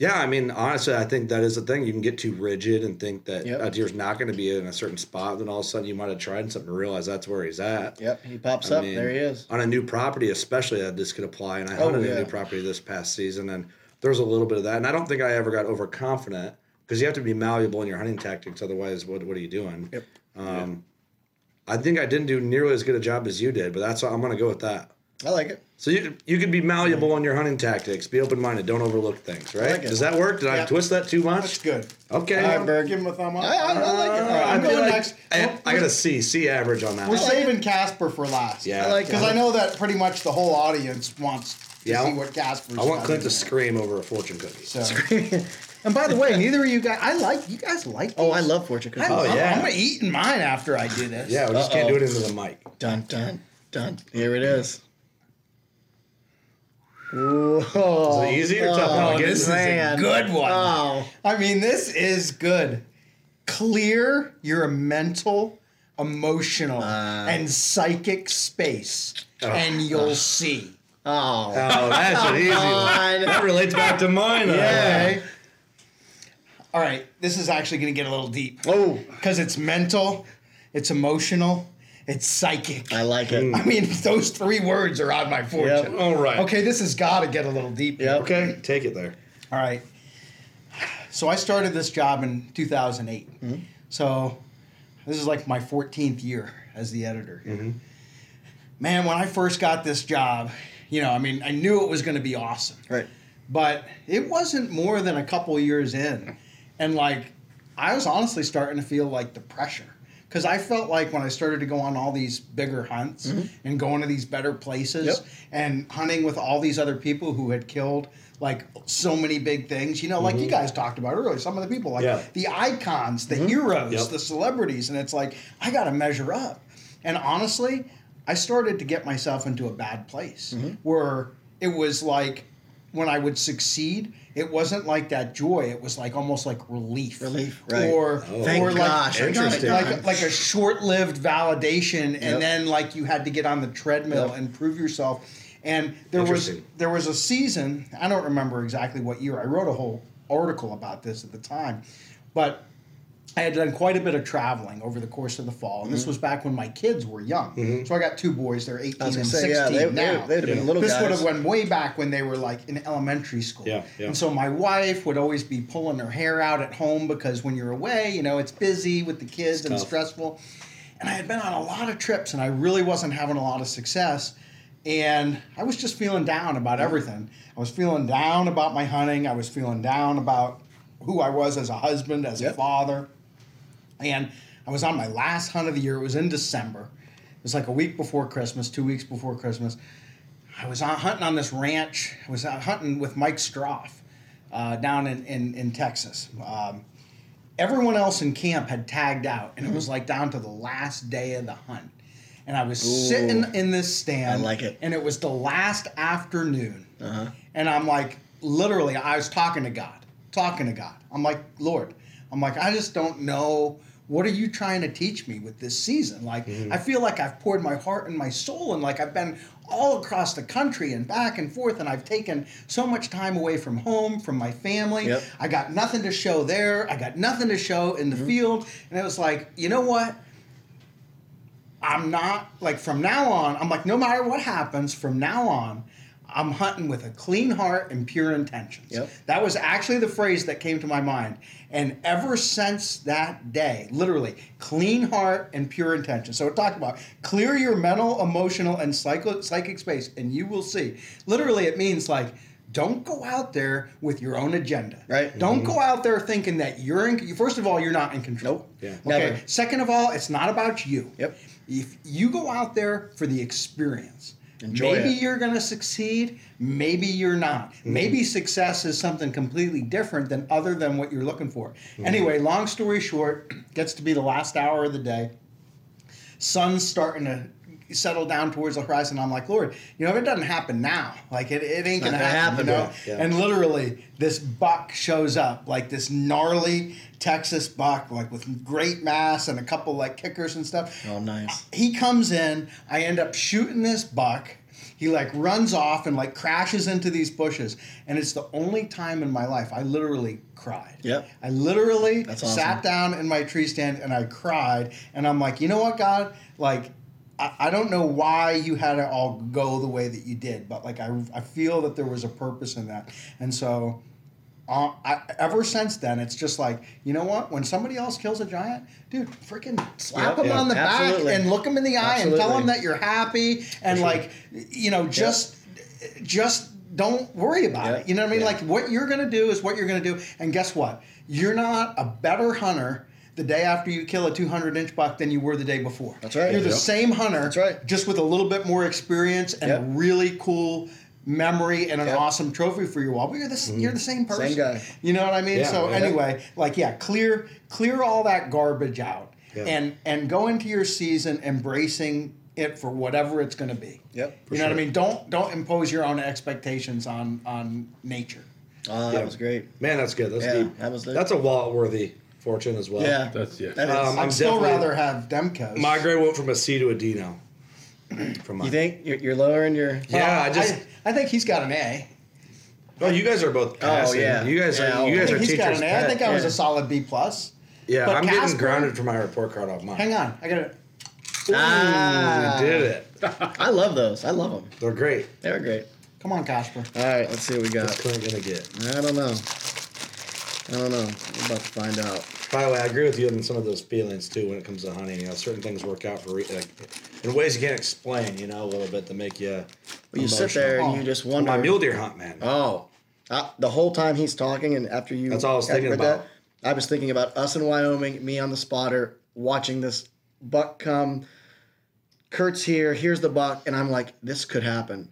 Yeah, I mean, honestly, I think that is the thing. You can get too rigid and think that Yep. a deer's not going to be in a certain spot. Then all of a sudden, you might have tried something and realize that's where he's at. Yep. He pops I up. mean, there he is. On a new property, especially, that this could apply. And I Oh, hunted yeah. a new property this past season, and there was a little bit of that. And I don't think I ever got overconfident because you have to be malleable in your hunting tactics. Otherwise, what what are you doing? Yep. Um, I think I didn't do nearly as good a job as you did, but that's I'm going to go with that. I like it. So you you could be malleable on your hunting tactics. Be open minded. Don't overlook things. Right? like. Does that work? Did I twist that too much? That's good. Okay. All right, Berg. Berg, give him a thumb up. I- I- I like it. All right, I I'm going like- next. I, We're- I got a C, C average on that. We're one. saving Casper for last. Yeah. I like it. Because I know that pretty much the whole audience wants to Yeah, I see want- what Casper's I want Clint to scream over a fortune cookie. So. and by the way, neither of you guys, I like, you guys like Oh, I love fortune cookies. I'm, Oh, I'm- yeah. I'm eating mine after I do this. Yeah, we just can't do it into the mic. Dun dun dun. Here it is. Whoa. Is it easy or tough? Oh, Again, this is man. a good one. Oh. I mean, this is good. Clear your mental, emotional, Uh. and psychic space, and you'll see. Oh. Oh, that's an easy one. That relates back to mine. though. Yeah. Okay. All right, this is actually going to get a little deep Oh, because it's mental, it's emotional, it's psychic. I like it. I mean, those three words are on my fortune. Yep. All right. Okay, this has got to get a little deep. Yeah, Okay, take it there. All right. So I started this job in 2008. Mm-hmm. So this is like my 14th year as the editor. here. Mm-hmm. Man, when I first got this job, you know, I mean, I knew it was going to be awesome Right. but it wasn't more than a couple years in and like i was honestly starting to feel like the pressure because i felt like when i started to go on all these bigger hunts mm-hmm. and going to these better places Yep. and hunting with all these other people who had killed like so many big things you know like you mm-hmm. guys talked about earlier some of the people like Yeah. the icons the mm-hmm. heroes Yep. the celebrities and it's like i gotta measure up and honestly i started to get myself into a bad place where it was like when I would succeed, it wasn't like that joy. It was like almost like relief. Relief, right. Or, oh. Thank or gosh, like, Interesting. like, like a short-lived validation, and Yep. then like you had to get on the treadmill Yep. and prove yourself. And there was there was a season. I don't remember exactly what year. I wrote a whole article about this at the time, but I had done quite a bit of traveling over the course of the fall, and this mm-hmm. was back when my kids were young. Mm-hmm. So I got two boys; they're eighteen and sixteen yeah, they, now. they, they'd have been little This guys. would have went way back when they were like in elementary school. Yeah, yeah. And so my wife would always be pulling her hair out at home because when you're away, you know, it's busy with the kids and tough. stressful. And I had been on a lot of trips and I really wasn't having a lot of success. And I was just feeling down about mm-hmm. everything. I was feeling down about my hunting. I was feeling down about who I was as a husband, as a father. And I was on my last hunt of the year. It was in December. It was like a week before Christmas, two weeks before Christmas. I was out hunting on this ranch. I was out hunting with Mike Stroff uh, down in, in, in Texas. Um, everyone else in camp had tagged out, and it was like down to the last day of the hunt. And I was sitting in this stand. I like it. And it was the last afternoon. Uh-huh. And I'm like, literally, I was talking to God, talking to God. I'm like, Lord, I'm like, I just don't know. What are you trying to teach me with this season? Like, mm-hmm. I feel like I've poured my heart and my soul, and like I've been all across the country and back and forth, and I've taken so much time away from home, from my family. Yep. I got nothing to show there. I got nothing to show in the mm-hmm. field. And it was like, you know what? I'm not like from now on, I'm like, no matter what happens, from now on, I'm hunting with a clean heart and pure intentions. Yep. That was actually the phrase that came to my mind. And ever since that day, literally, clean heart and pure intentions. So it talked about clear your mental, emotional, and psycho- psychic space, and you will see. Literally, it means like, don't go out there with your own agenda. Right. Don't mm-hmm. go out there thinking that you're in. First of all, you're not in control. Nope. Yeah. Okay. Never. Second of all, it's not about you. Yep. If you go out there for the experience, Enjoy maybe it. you're going to succeed, maybe you're not. Mm-hmm. Maybe success is something completely different than other than what you're looking for. Mm-hmm. Anyway, long story short, gets to be the last hour of the day. Sun's starting to settle down towards the horizon. I'm like, Lord, you know, if it doesn't happen now, like it, it ain't gonna gonna happen, you happen, know. yeah, yeah. And literally, this buck shows up, like this gnarly Texas buck, like with great mass and a couple like kickers and stuff. Oh, nice. He comes in. I end up shooting this buck. He like runs off and like crashes into these bushes, and it's the only time in my life I literally cried. Yep. I literally awesome. sat down in my tree stand and I cried, and I'm like, you know what, God, like. I I don't know why you had it all go the way that you did, but like I, I feel that there was a purpose in that, and so uh, I, ever since then, it's just like you know what? When somebody else kills a giant, dude, freaking slap Yep. him Yeah, on the absolutely. back and look him in the eye and tell Absolutely. him that you're happy and like you know just just don't worry about it. You know what I mean? Like what you're gonna do is what you're gonna do, and guess what? You're not a better hunter. The day after you kill a 200 inch buck than you were the day before. That's right. You're the Yep. same hunter. That's right. Just with a little bit more experience and Yep. a really cool memory and an Yep. awesome trophy for your wall. But you're the s mm-hmm. you're the same person. guy. You know what I mean? Yeah, so yeah. anyway, like yeah, clear clear all that garbage out Yeah. and and go into your season embracing it for whatever it's going to be. Yep. You know what I mean? Don't don't impose your own expectations on on nature. Oh, Yeah. that was great. Man, that's good. That's Yeah, deep. that was the- That's a wallet worthy fortune as well. Yeah. That's yeah. That is. Um, I'd I'm still definitely- rather have Demkos. My grade went from a C to a D now. From you think you're, you're lowering your? Yeah, I just. I, think he's got an A. Well, you guys are both passing. yeah. You guys Yeah, are. You I guys think are he's got teachers. an A. I think I was yeah. a solid B plus. yeah, but I'm Casper- getting grounded for my report card off mine. Hang on, I got to Ah, We did it. I love those. I love them. They're great. They were great. Come on, Casper. All right, let's see what we got. What's Clint gonna get? I don't know. I don't know. We're about to find out. By the way, I agree with you on some of those feelings too when it comes to hunting. You know, certain things work out for re- like, in ways you can't explain. You know, a little bit to make you. you sit there and you Oh. just wonder. My mule deer hunt, man. Oh, uh, the whole time he's talking, and after you, That's all I was thinking about. I was thinking about us in Wyoming, me on the spotter, watching this buck come. Kurt's here. Here's the buck, and I'm like, this could happen.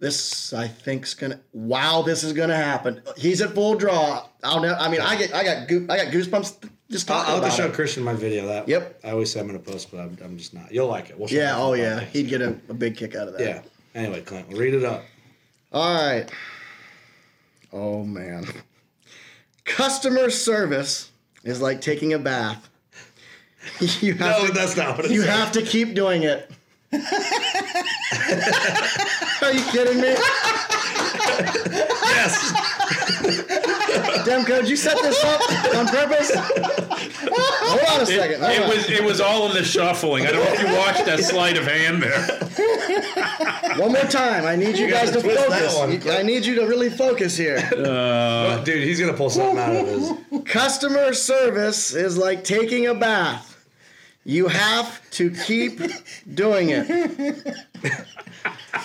This I think's gonna. Wow, this is gonna happen. He's at full draw. I'll. Ne- I mean, I get. I got. Goo- I got goosebumps just I'll, talking I'll have about to show it. Christian my video. That Yep. I always say I'm gonna post, but I'm, I'm just not. You'll like it. We'll Yeah. Oh yeah. He'd get a, a big kick out of that. Yeah. Anyway, Clint, read it up. All right. Oh man. Customer service is like taking a bath. You have No, to, that's not what it you says. have to keep doing it. Are you kidding me? Yes. Demko, did you set this up on purpose? Hold on a second. hold It was it was all in the shuffling. I don't know if you watched that sleight of hand there. One more time. I need you, guys to focus. one. I need you to really focus here. Uh, Dude, he's gonna pull something out of his. Customer service is like taking a bath. You have to keep doing it.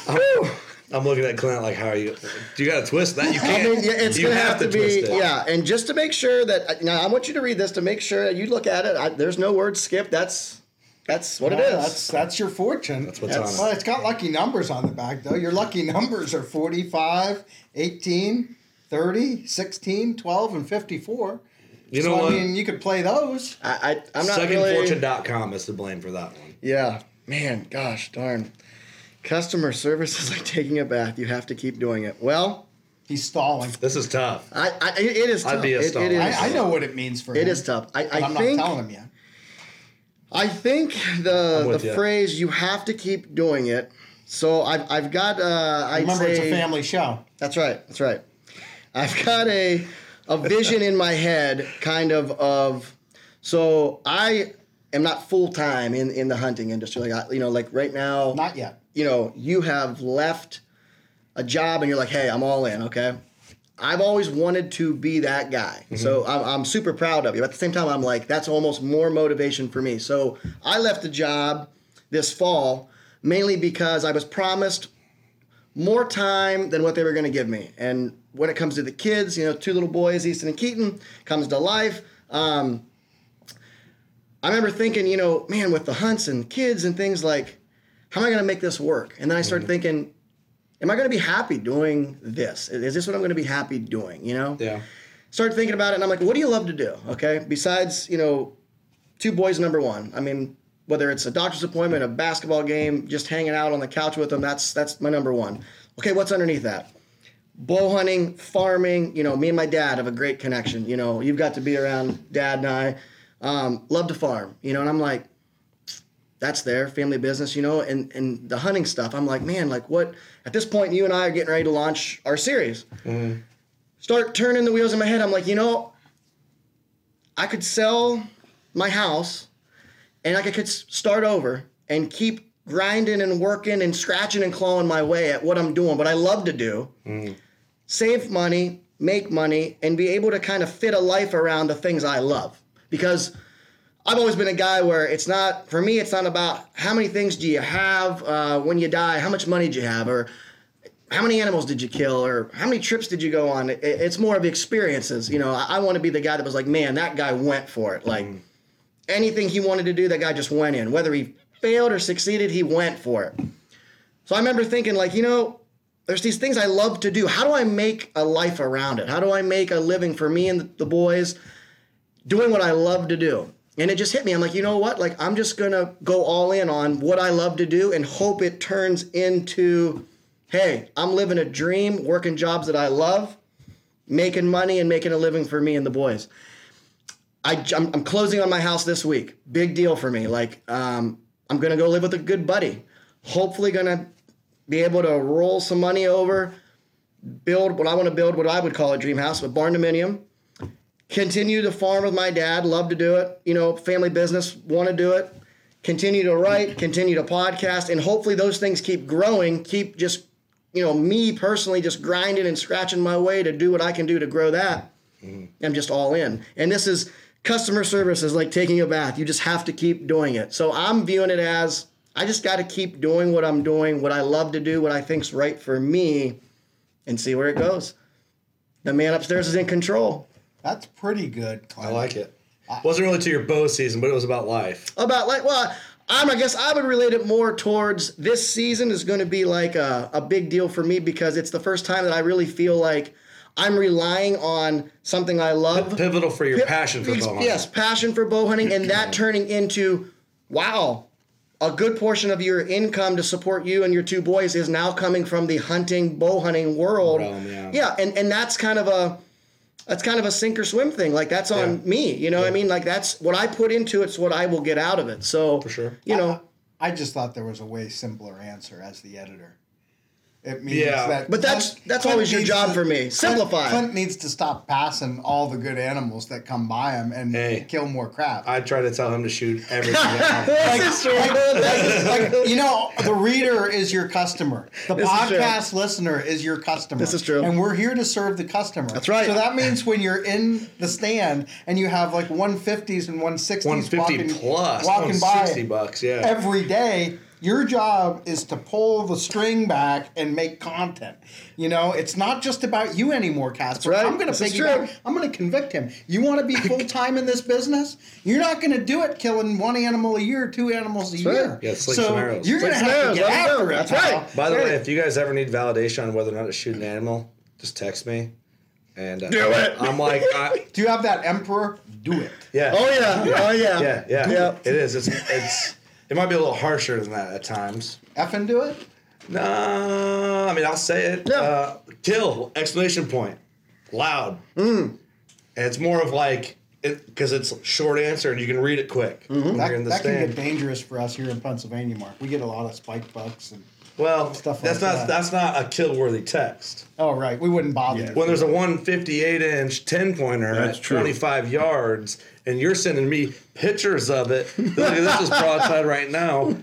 Whew. I'm looking at Clint like, how are you? Do you got to twist that? You can't. mean, yeah, it's you gonna have, to, be, twist it. yeah. And just to make sure that now, I want you to read this to make sure that you look at it. I, there's no word skip. That's that's what it Yeah, is. That's that's your fortune. That's what's on it. Well, it's got lucky numbers on the back though. Your lucky numbers are 45, 18, 30, 16, 12, and 54. You so, know what? I mean, you could play those. I, I I'm not really. Secondfortune.com is to blame for that one. Yeah, man, gosh darn. Customer service is like taking a bath. You have to keep doing it. Well, He's stalling. This is tough. I, I it it is tough. I'd be a It- star. it is. I, I know what it means for him. It is tough. I, I I'm think not telling him yet. I think the the ya. phrase "you have to keep doing it." So I've I've got uh, I'd Remember, say it's a family show. That's right. That's right. I've got a a vision in my head, kind of of. So I am not full time in in the hunting industry. Like I, you know, like right now, Not yet. you know, you have left a job and you're like, hey, I'm all in. Okay. I've always wanted to be that guy. Mm-hmm. So I'm, I'm super proud of you. But At the same time, I'm like, that's almost more motivation for me. So I left the job this fall mainly because I was promised more time than what they were going to give me. And when it comes to the kids, you know, two little boys, Easton and Keaton, comes to life. Um, I remember thinking, you know, man, with the hunts and kids and things like, how am I going to make this work? And then I started thinking, am I going to be happy doing this? Is this what I'm going to be happy doing? You know? Yeah. Started thinking about it, and I'm like, what do you love to do? Okay, besides, you know, two boys number one. I mean, whether it's a doctor's appointment, a basketball game, just hanging out on the couch with them, that's that's my number one. Okay, what's underneath that? Bow hunting, farming. You know, me and my dad have a great connection. You know, you've got to be around dad and I. Um, love to farm. You know, and I'm like, that's their family business. You know, and and the hunting stuff. I'm like, man, like what? At this point, you and I are getting ready to launch our series. Start turning the wheels in my head. I'm like, you know, I could sell my house and I could start over and keep grinding and working and scratching and clawing my way at what I'm doing, what I love to do. Save money, make money, and be able to kind of fit a life around the things I love. Because I've always been a guy where it's not, for me, it's not about how many things do you have uh, when you die, how much money do you have, or how many animals did you kill or how many trips did you go on. It, it's more of experiences you know. I, I want to be the guy that was like man that guy went for it. Like anything he wanted to do that guy just went in. Whether he failed or succeeded he went for it. So i remember thinking like you know there's these things i love to do. How do i make a life around it? How do i make a living for me and the, boys doing what i love to do? And it just hit me. I'm like you know what? Like i'm just gonna go all in on what i love to do and hope it turns into hey, I'm living a dream, working jobs that I love, making money and making a living for me and the boys. I, am I'm closing on my house this week. Big deal for me. Like, um, I'm going to go live with a good buddy. Hopefully, going to be able to roll some money over, build what I want to build, what I would call a dream house with barndominium. Continue to farm with my dad. Love to do it. You know, family business, want to do it. Continue to write, continue to podcast, and hopefully those things keep growing. Keep just, you know, me personally just grinding and scratching my way to do what I can do to grow that. I'm just all in. And this is customer service is like taking a bath. You just have to keep doing it. So I'm viewing it as I just got to keep doing what I'm doing, what I love to do, what I think's right for me, and see where it goes. The man upstairs is in control. That's pretty good. I like it. Wasn't really to your bow season, but it was about life. About like, well, I'm, I guess I would relate it more towards this season is going to be like a, a big deal for me because it's the first time that I really feel like I'm relying on something I love. Pivotal for your passion for bow hunting. Yes, passion for bow hunting, and that turning into, wow, a good portion of your income to support you and your two boys is now coming from the hunting, bow hunting world. Realm, yeah. yeah, and and that's kind of a that's kind of a sink or swim thing. Like that's on Yeah. me. You know what I mean? Like that's what I put into it's what I will get out of it. So For sure. You know, I just thought there was a way simpler answer as the editor. It means Yeah. that But that's- Clint- that's Clint always your job to- for me. Simplify. Clint needs to stop passing all the good animals that come by him and Hey. kill more crap. I try to tell him to shoot everything. out. this is true. like, like, you know, the reader is your customer. The This is podcast listener is your customer. This is true. And we're here to serve the customer. That's right. So that means when you're in the stand and you have like 150s and 160s 150 walking, plus, walking by bucks, yeah. every day, your job is to pull the string back and make content. You know, it's not just about you anymore, Casper. right. I'm going to This is piggyback. I'm going to convict him. You want to be full time in this business? You're not going to do it killing one animal a year, two animals a year. right. Yeah, sling so some you're going to have to get after go. it. That's right. By the Right. way, if you guys ever need validation on whether or not to shoot an animal, just text me. And uh, Do it. I'm like, I, Do you have that emperor? Do it. yeah. Oh yeah. Oh yeah. Yeah, yeah, Yeah. It is. It's it's. It might be a little harsher than that at times. Effing do it. No, I mean I'll say it. Yeah. Uh, kill! Exclamation point! Loud. And it's more of like because it's short answer and you can read it quick when That, you're in the that can get dangerous for us here in Pennsylvania, Mark. We get a lot of spike bucks and. Well, stuff that's like not that. that's not a kill worthy text. Oh right, we wouldn't bother. you. When there's a 158 inch 10 pointer That's at true. 25 yards, and you're sending me pictures of it. Look, this is broadside right now.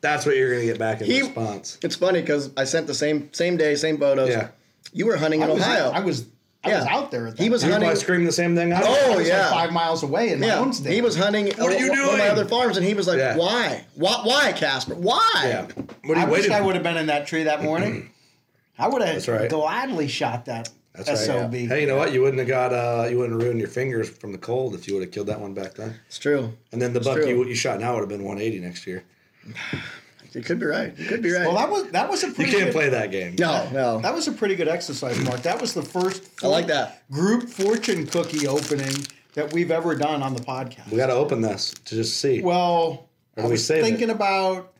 That's what you're gonna get back in He- response. It's funny because I sent the same same day, same photos. Yeah. You were hunting I in was, Ohio. I was. I was Yeah. out there. At that He was time. You hunting- probably scream the same thing. I I was- Oh, I was yeah. like five miles away in my yeah, own state. he was hunting What are you one of my other farms, and he was like, Yeah. "Why? Why, why Casper? Why?" Yeah. What are I you wish waiting I would have been in that tree that morning. I would have right. gladly shot that That's right. SOB. Hey, you know what? You wouldn't have got uh, you wouldn't have ruined your fingers from the cold if you would have killed that one back then. It's true. And then the buck true. you, you shot now would have been 180 next year. You could be right. You could be right. Well, that was that was a You can't good, play that game. no, no. that was a pretty good exercise, Mark. That was the first I like that. group fortune cookie opening that we've ever done on the podcast. We got to open this to just see. Well, I do we was it? thinking about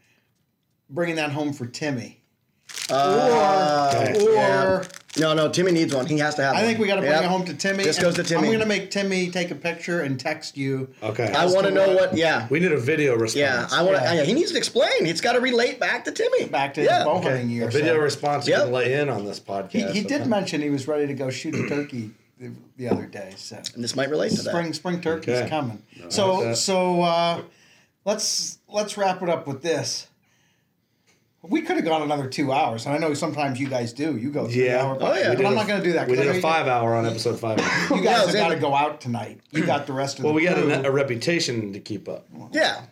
bringing that home for Timmy. Uh, Okay. Or yeah. No, no. Timmy needs one. He has to have. I one. think we got to bring Yep. it home to Timmy. This and goes to Timmy. I'm going to make Timmy take a picture and text you. okay. I want to to know what- what. Yeah. we need a video response. Yeah. I want to. Yeah. Yeah. He needs to explain. He's got to relate back to Timmy. Back to yeah. his bow Okay. hunting year. A video so- response you Yep. can lay in on this podcast. He, he did okay? mention he was ready to go shoot a turkey the, the other day. So And this might relate to that. spring spring turkey's Okay. coming. So that. so uh, let's let's wrap it up with this. We could have gone another two hours, and I know sometimes you guys do. You go three Yeah. hour, Oh, yeah. but I'm did not going to do that. We did know a you- five hour on episode five. You Yeah, guys have got to go out tonight. You got the rest of the well, the we got a, a reputation to keep up. Yeah.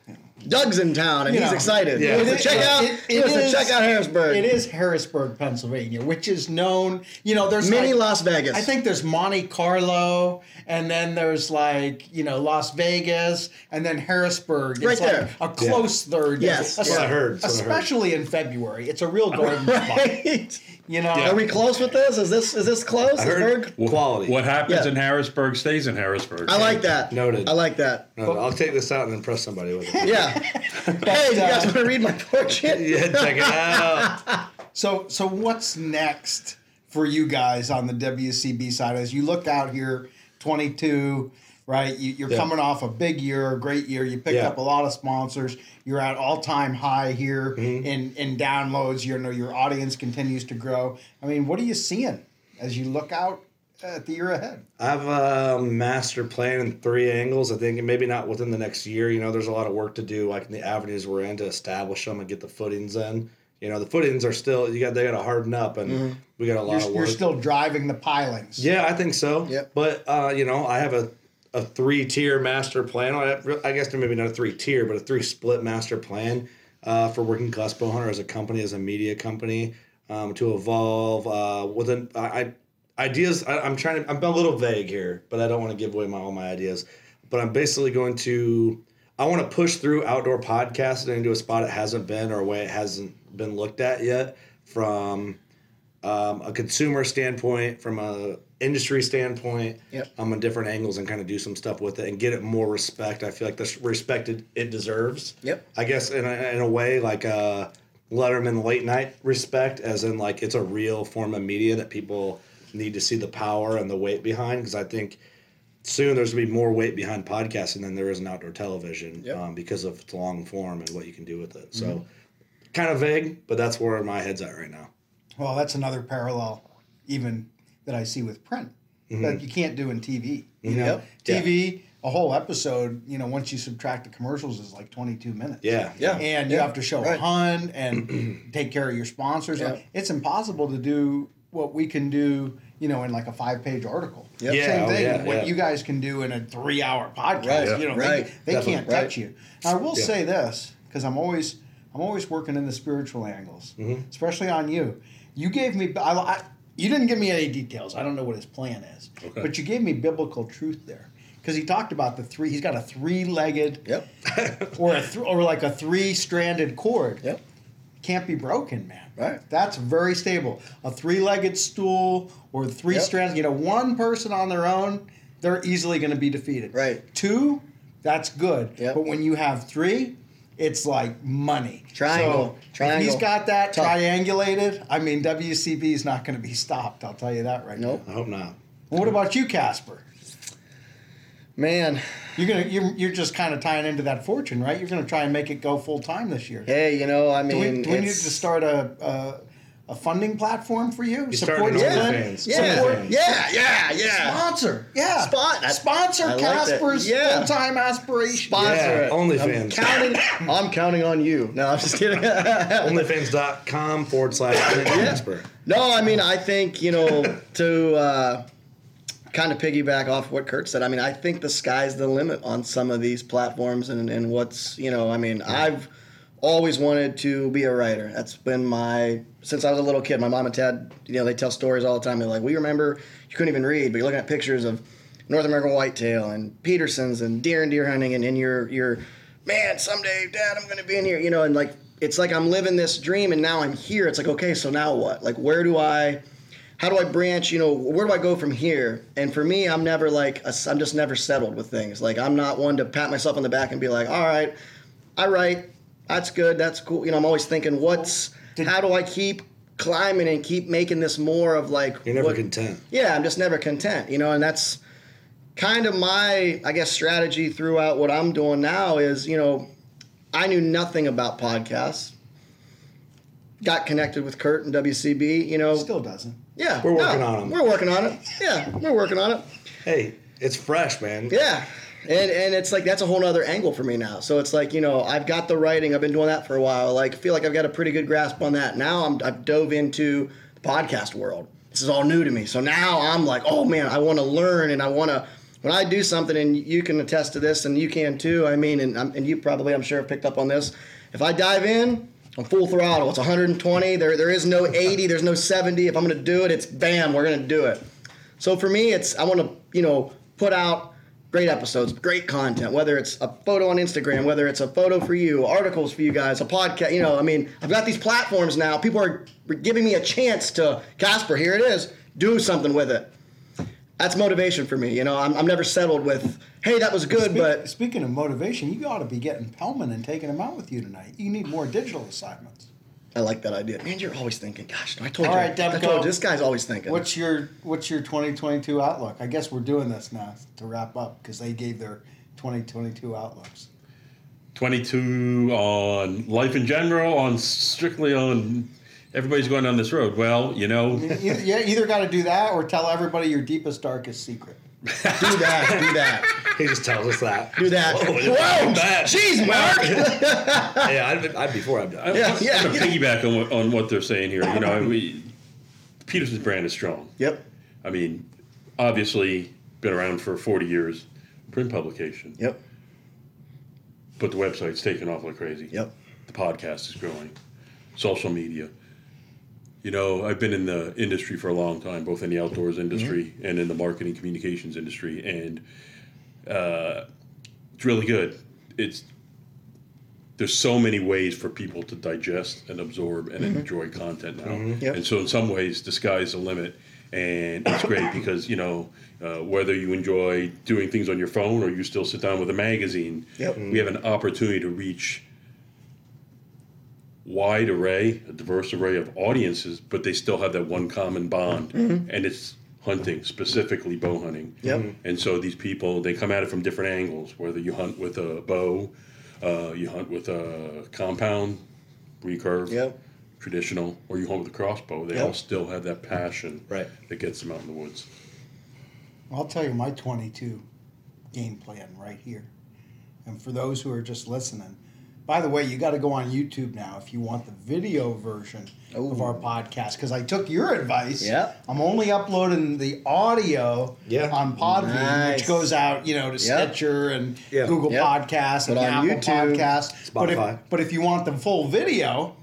Doug's in town and You he's know, excited. yeah. He It- check out. it- he it wants is- check out Harrisburg. It is Harrisburg, Pennsylvania, which is known. You know, there's Mini like- Las Vegas. I think there's Monte Carlo, and then there's like you know Las Vegas, and then Harrisburg. Right it's there. a close third. Yes. Es- That's what I heard. That's what I heard. Especially in February, it's a real garden spot. Right. You know, Are we close with this? Is this is this close? I heard Berg- quality. What happens Yeah. in Harrisburg stays in Harrisburg. I like that. Noted. I like that. No, I'll take this out and impress somebody with it. Yeah. hey, you guys uh, want to read my portrait? yeah, check it out. So, so what's next for you guys on the WCB side as you look out here, 22, right? You, you're Yeah. coming off a big year, a great year. You picked Yeah. up a lot of sponsors. You're at all time high here Mm-hmm. in in downloads. You know your audience continues to grow. I mean, what are you seeing as you look out at the year ahead? I have a master plan in three angles. I think maybe not within the next year. You know, there's a lot of work to do, like in the avenues we're in, to establish them and get the footings in. You know, the footings are still you got they got to harden up, and we got a lot Mm-hmm. You're, of work. you're still driving the pilings. yeah, I think so. Yep. But uh, you know, I have a a three tier master plan. I guess maybe not a three tier, but a three split master plan uh, for working class bow hunter as a company, as a media company, um, to evolve uh, within I, I ideas. I, I'm trying to. I'm a little vague here, but I don't want to give away my all my ideas. But I'm basically going to. I want to push through outdoor podcasting into a spot it hasn't been or a way it hasn't been looked at yet from um, a consumer standpoint, from a industry standpoint, Yep. um, on different angles, and kind of do some stuff with it and get it more respect. I feel like the respect it, it deserves. Yep. I guess in a, in a way like a Letterman late night respect, as in like it's a real form of media that people need to see the power and the weight behind. Because I think soon there's gonna be more weight behind podcasting than there is in outdoor television Yep. um, because of its long form and what you can do with it. So kind of vague, but that's where my head's at right now. Well, that's another parallel, even that I see with print that you can't do in TV. You know, Yep. TV, a whole episode. You know, once you subtract the commercials, is like twenty-two minutes. Yeah. Yeah. and you have to show Right. a hunt and take care of your sponsors. Yeah. It's impossible to do what we can do. You know, in like a five-page article. Yep. Yeah, Same oh, thing. yeah, what yeah. you guys can do in a three-hour podcast. Right, You know, right. they, they can't touch you. Now, I will Yeah. say this because I'm always I'm always working in the spiritual angles, Mm-hmm. especially on you. You gave me I, I, you didn't give me any details. I don't know what his plan is, Okay. but you gave me biblical truth there because he talked about the three. He's got a three-legged Yep. or a th- or like a three-stranded cord. Yep. Can't be broken, man. Right. That's very stable. A three-legged stool or three Yep. strands. You know, one person on their own, they're easily going to be defeated. Right. Two, that's good. Yep. But when you have three, it's like money. Triangle. So Triangle. He's got that Tough. triangulated. I mean, WCB is not going to be stopped. I'll tell you that right now. Nope. I hope not. Well, what about you, Casper? Man, You're gonna you're, you're just kind of tying into that fortune, right? You're gonna try and make it go full time this year. hey, you know, I Do mean, we, do we need to start a, a a funding platform for you? You started his an? OnlyFans. yeah, Support- yeah, yeah, yeah. Sponsor, yeah. Spot- I- Sponsor I like. Casper's Yeah. full time aspiration. Sponsor Yeah. OnlyFans. I'm counting. I'm counting on you. No, I'm just kidding. Onlyfans.com forward slash Casper. No, I mean, I think, you know, to uh, kind of piggyback off what Kurt said, I mean, I think the sky's the limit on some of these platforms and, and what's, you know, I mean, I've always wanted to be a writer. That's been my, since I was a little kid, my mom and dad, you know, they tell stories all the time. They're like, we remember you couldn't even read, but you're looking at pictures of North American whitetail and Petersen's and deer and deer hunting, and, and you're, you're, man, someday, dad, I'm to be in here, you know, and like, it's like I'm living this dream and now I'm here. It's like, okay, so now what? Like, where do I, how do I branch? You know, where do I go from here? And for me, I'm never like, I'm just never settled with things. Like, I'm not one to pat myself on the back and be like, all right, I write, that's good, that's cool. You know, I'm always thinking, what's, how do I keep climbing and keep making this more of like, You're never what- content. yeah, I'm just never content, you know, and that's kind of my, I guess, strategy throughout what I'm doing now is, you know, I knew nothing about podcasts. Got connected with Kurt and WCB, you know. Still doesn't. yeah, We're working on 'em. We're working on it. Yeah, we're working on it. Hey, it's fresh, man. Yeah. And, and it's like that's a whole other angle for me now. So it's like you know I've got the writing. I've been doing that for a while. Like I feel like I've got a pretty good grasp on that. Now I'm I've dove into the podcast world. This is all new to me. So now I'm like, oh man, I want to learn and I want to. When I do something, and you can attest to this, and you can too. I mean, and and you probably I'm sure have picked up on this. If I dive in, I'm full throttle. It's 120. There there is no 80. There's no 70. If I'm going to do it, it's bam. We're going to do it. So for me, it's I want to you know put out great episodes, great content. Whether it's a photo on Instagram, whether it's a photo for you, articles for you guys, a podcast. You know, I mean, I've got these platforms now. People are giving me a chance to Casper. Here it is. Do something with it. That's motivation for me. You know, I'm, I'm never settled with, hey, that was good, Speak- but speaking of motivation, you ought to be getting Pellman and taking him out with you tonight. You need more digital assignments. I like that idea. Man, you're always thinking. Gosh, I told All you. right, I told you, this guy's always thinking. What's your What's your 2022 outlook? I guess we're doing this now to wrap up because they gave their 2022 outlooks. 22 on life in general, on strictly on everybody's going down this road. Well, you know, You, yeah, either got to do that or tell everybody your deepest, darkest secret. Do that. Do that. He just tells us that. Do that. Whoa, Whoa, bad. jeez, Mark. yeah, I'd, I'd before I'm done. Yeah, I'm yeah. going to piggyback on what, on what they're saying here. You know, we, Petersen's brand is strong. Yep. I mean, obviously, been around for 40 years. print publication. Yep. But the website's taken off like crazy. Yep. The podcast is growing. Social media. You know, I've been in the industry for a long time, both in the outdoors industry and in the marketing communications industry, and uh, it's really good. It's there's so many ways for people to digest and absorb and enjoy content now, Yep. and so in some ways, the sky's the limit, and it's great because you know uh, whether you enjoy doing things on your phone or you still sit down with a magazine, Yep. we have an opportunity to reach wide array, a diverse array of audiences, but they still have that one common bond, and it's hunting, specifically bow hunting. Yep. And so these people, they come at it from different angles. Whether you hunt with a bow, uh, you hunt with a compound, recurve, Yep. traditional, or you hunt with a crossbow. They Yep. all still have that passion Right. that gets them out in the woods. I'll tell you my 22 game plan right here. And for those who are just listening, by the way, you got to go on YouTube now if you want the video version of our podcast because I took your advice. Yeah. I'm only uploading the audio Yeah. on Podbean, Nice. which goes out, you know, to Yep. Stitcher and Yeah. Google Yep. Podcasts and on Apple YouTube, Podcasts. But if, Spotify. but if you want the full video,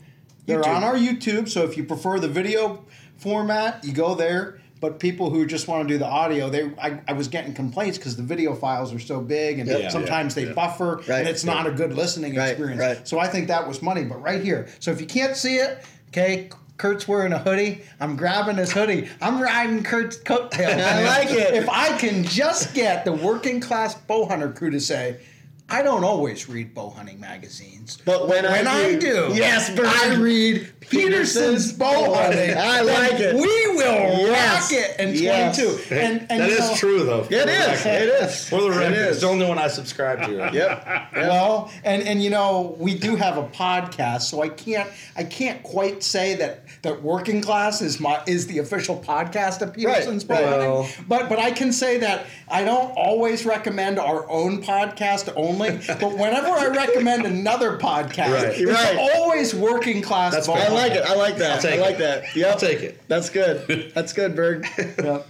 they're YouTube. on our YouTube. So if you prefer the video format, you go there. But people who just want to do the audio, they I, I was getting complaints because the video files are so big and Yep. sometimes they yeah. buffer Right. and it's not a good listening Right, experience. right. So I think that was money. But right here, so if you can't see it, okay. Kurt's wearing a hoodie. I'm grabbing his hoodie. I'm riding Kurt's coattails. I like it. If I can just get the working class bow hunter crew to say, I don't always read bow hunting magazines. But when I I do- do, Yes, Bert. I read Petersen's bow hunting. I like it. We will Yes. rock it in Yes. 22. And, and that you is know, true, though. It is. It is. For the record, It it's the only one I subscribe to. Yep. Well, and and you know we do have a podcast, so I can't I can't quite say that that working class is my is the official podcast of Petersen's Right, Bow right. Hunting. Well- But but I can say that I don't always recommend our own podcast only. But whenever I recommend another podcast, Right. it's Right. always working class. That's. I like it. I like that. I'll take I like it. that. Yeah, I'll take it. That's good. That's good, Berg. Yep.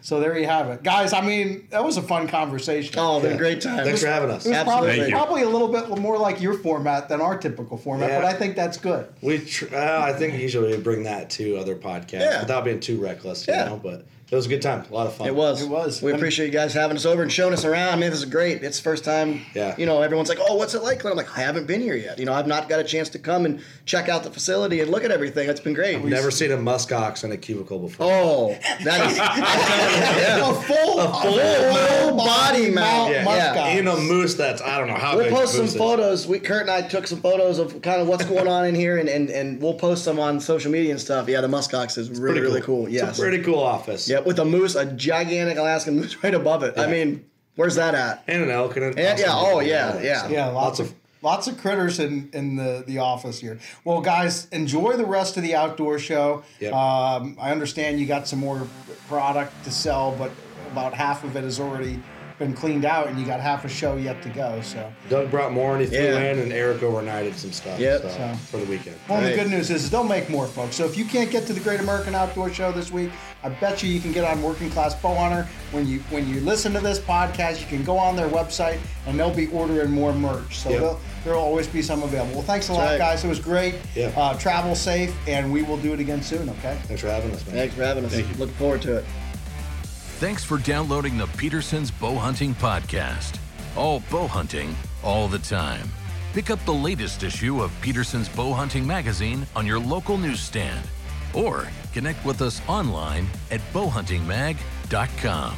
So there you have it, guys. I mean, that was a fun conversation. Oh, been a great time. Thanks for having us. It was Absolutely. probably, Thank you. probably a little bit more like your format than our typical format, Yeah. but I think that's good. We, tr- uh, I think usually we bring that to other podcasts Yeah. without being too reckless, you Yeah. know. But it was a good time, a lot of fun. It was. It was. We And- appreciate you guys having us over and showing us around. I mean, this is great. It's the first time. Yeah. You know, everyone's like, "Oh, what's it like?" I'm like, "I haven't been here yet. You know, I've not got a chance to come and check out the facility and look at everything. It's been great." Never seen a muskox in a cubicle before. Oh, that is. I'm telling yeah. A full, a full body mount. Yeah. Yeah. You know, moose. That's I don't know how We'll big post some is. photos. We Kurt and I took some photos of kind of what's going on in here, and, and, and we'll post some on social media and stuff. Yeah, the muskox is really Pretty really cool. Yes. It's a pretty cool office. yeah, with a moose, a gigantic Alaskan moose right above it. I mean, where's that at? And an elk and an Yeah, yeah, oh, yeah, yeah. Yeah, lots, Lots of, of- lots of critters in in the the office here. Well, guys, enjoy the rest of the outdoor show. Yep. Um, I understand you got some more product to sell, but about half of it is already been cleaned out, and you got half a show yet to go. So. Doug brought more and he threw Yeah. in, and Eric overnighted some stuff Yep. so, So- for the weekend. Well, Right. the good news is they'll make more, folks. So if you can't get to the Great American Outdoor Show this week, I bet you you can get on Working Class Bow Hunter. When you when you listen to this podcast, you can go on their website and they'll be ordering more merch. So Yep. there'll, there'll always be some available. Well, thanks a lot, right. guys. It was great. Yeah. Uh, travel safe, and we will do it again soon. Okay. Thanks for having us, man. Thanks for having us. Thank you. Looking forward to it. Thanks for downloading the Petersen's Bow Hunting Podcast. All bow hunting, all the time. Pick up the latest issue of Petersen's Bow Hunting magazine on your local newsstand or connect with us online at bowhuntingmag.com.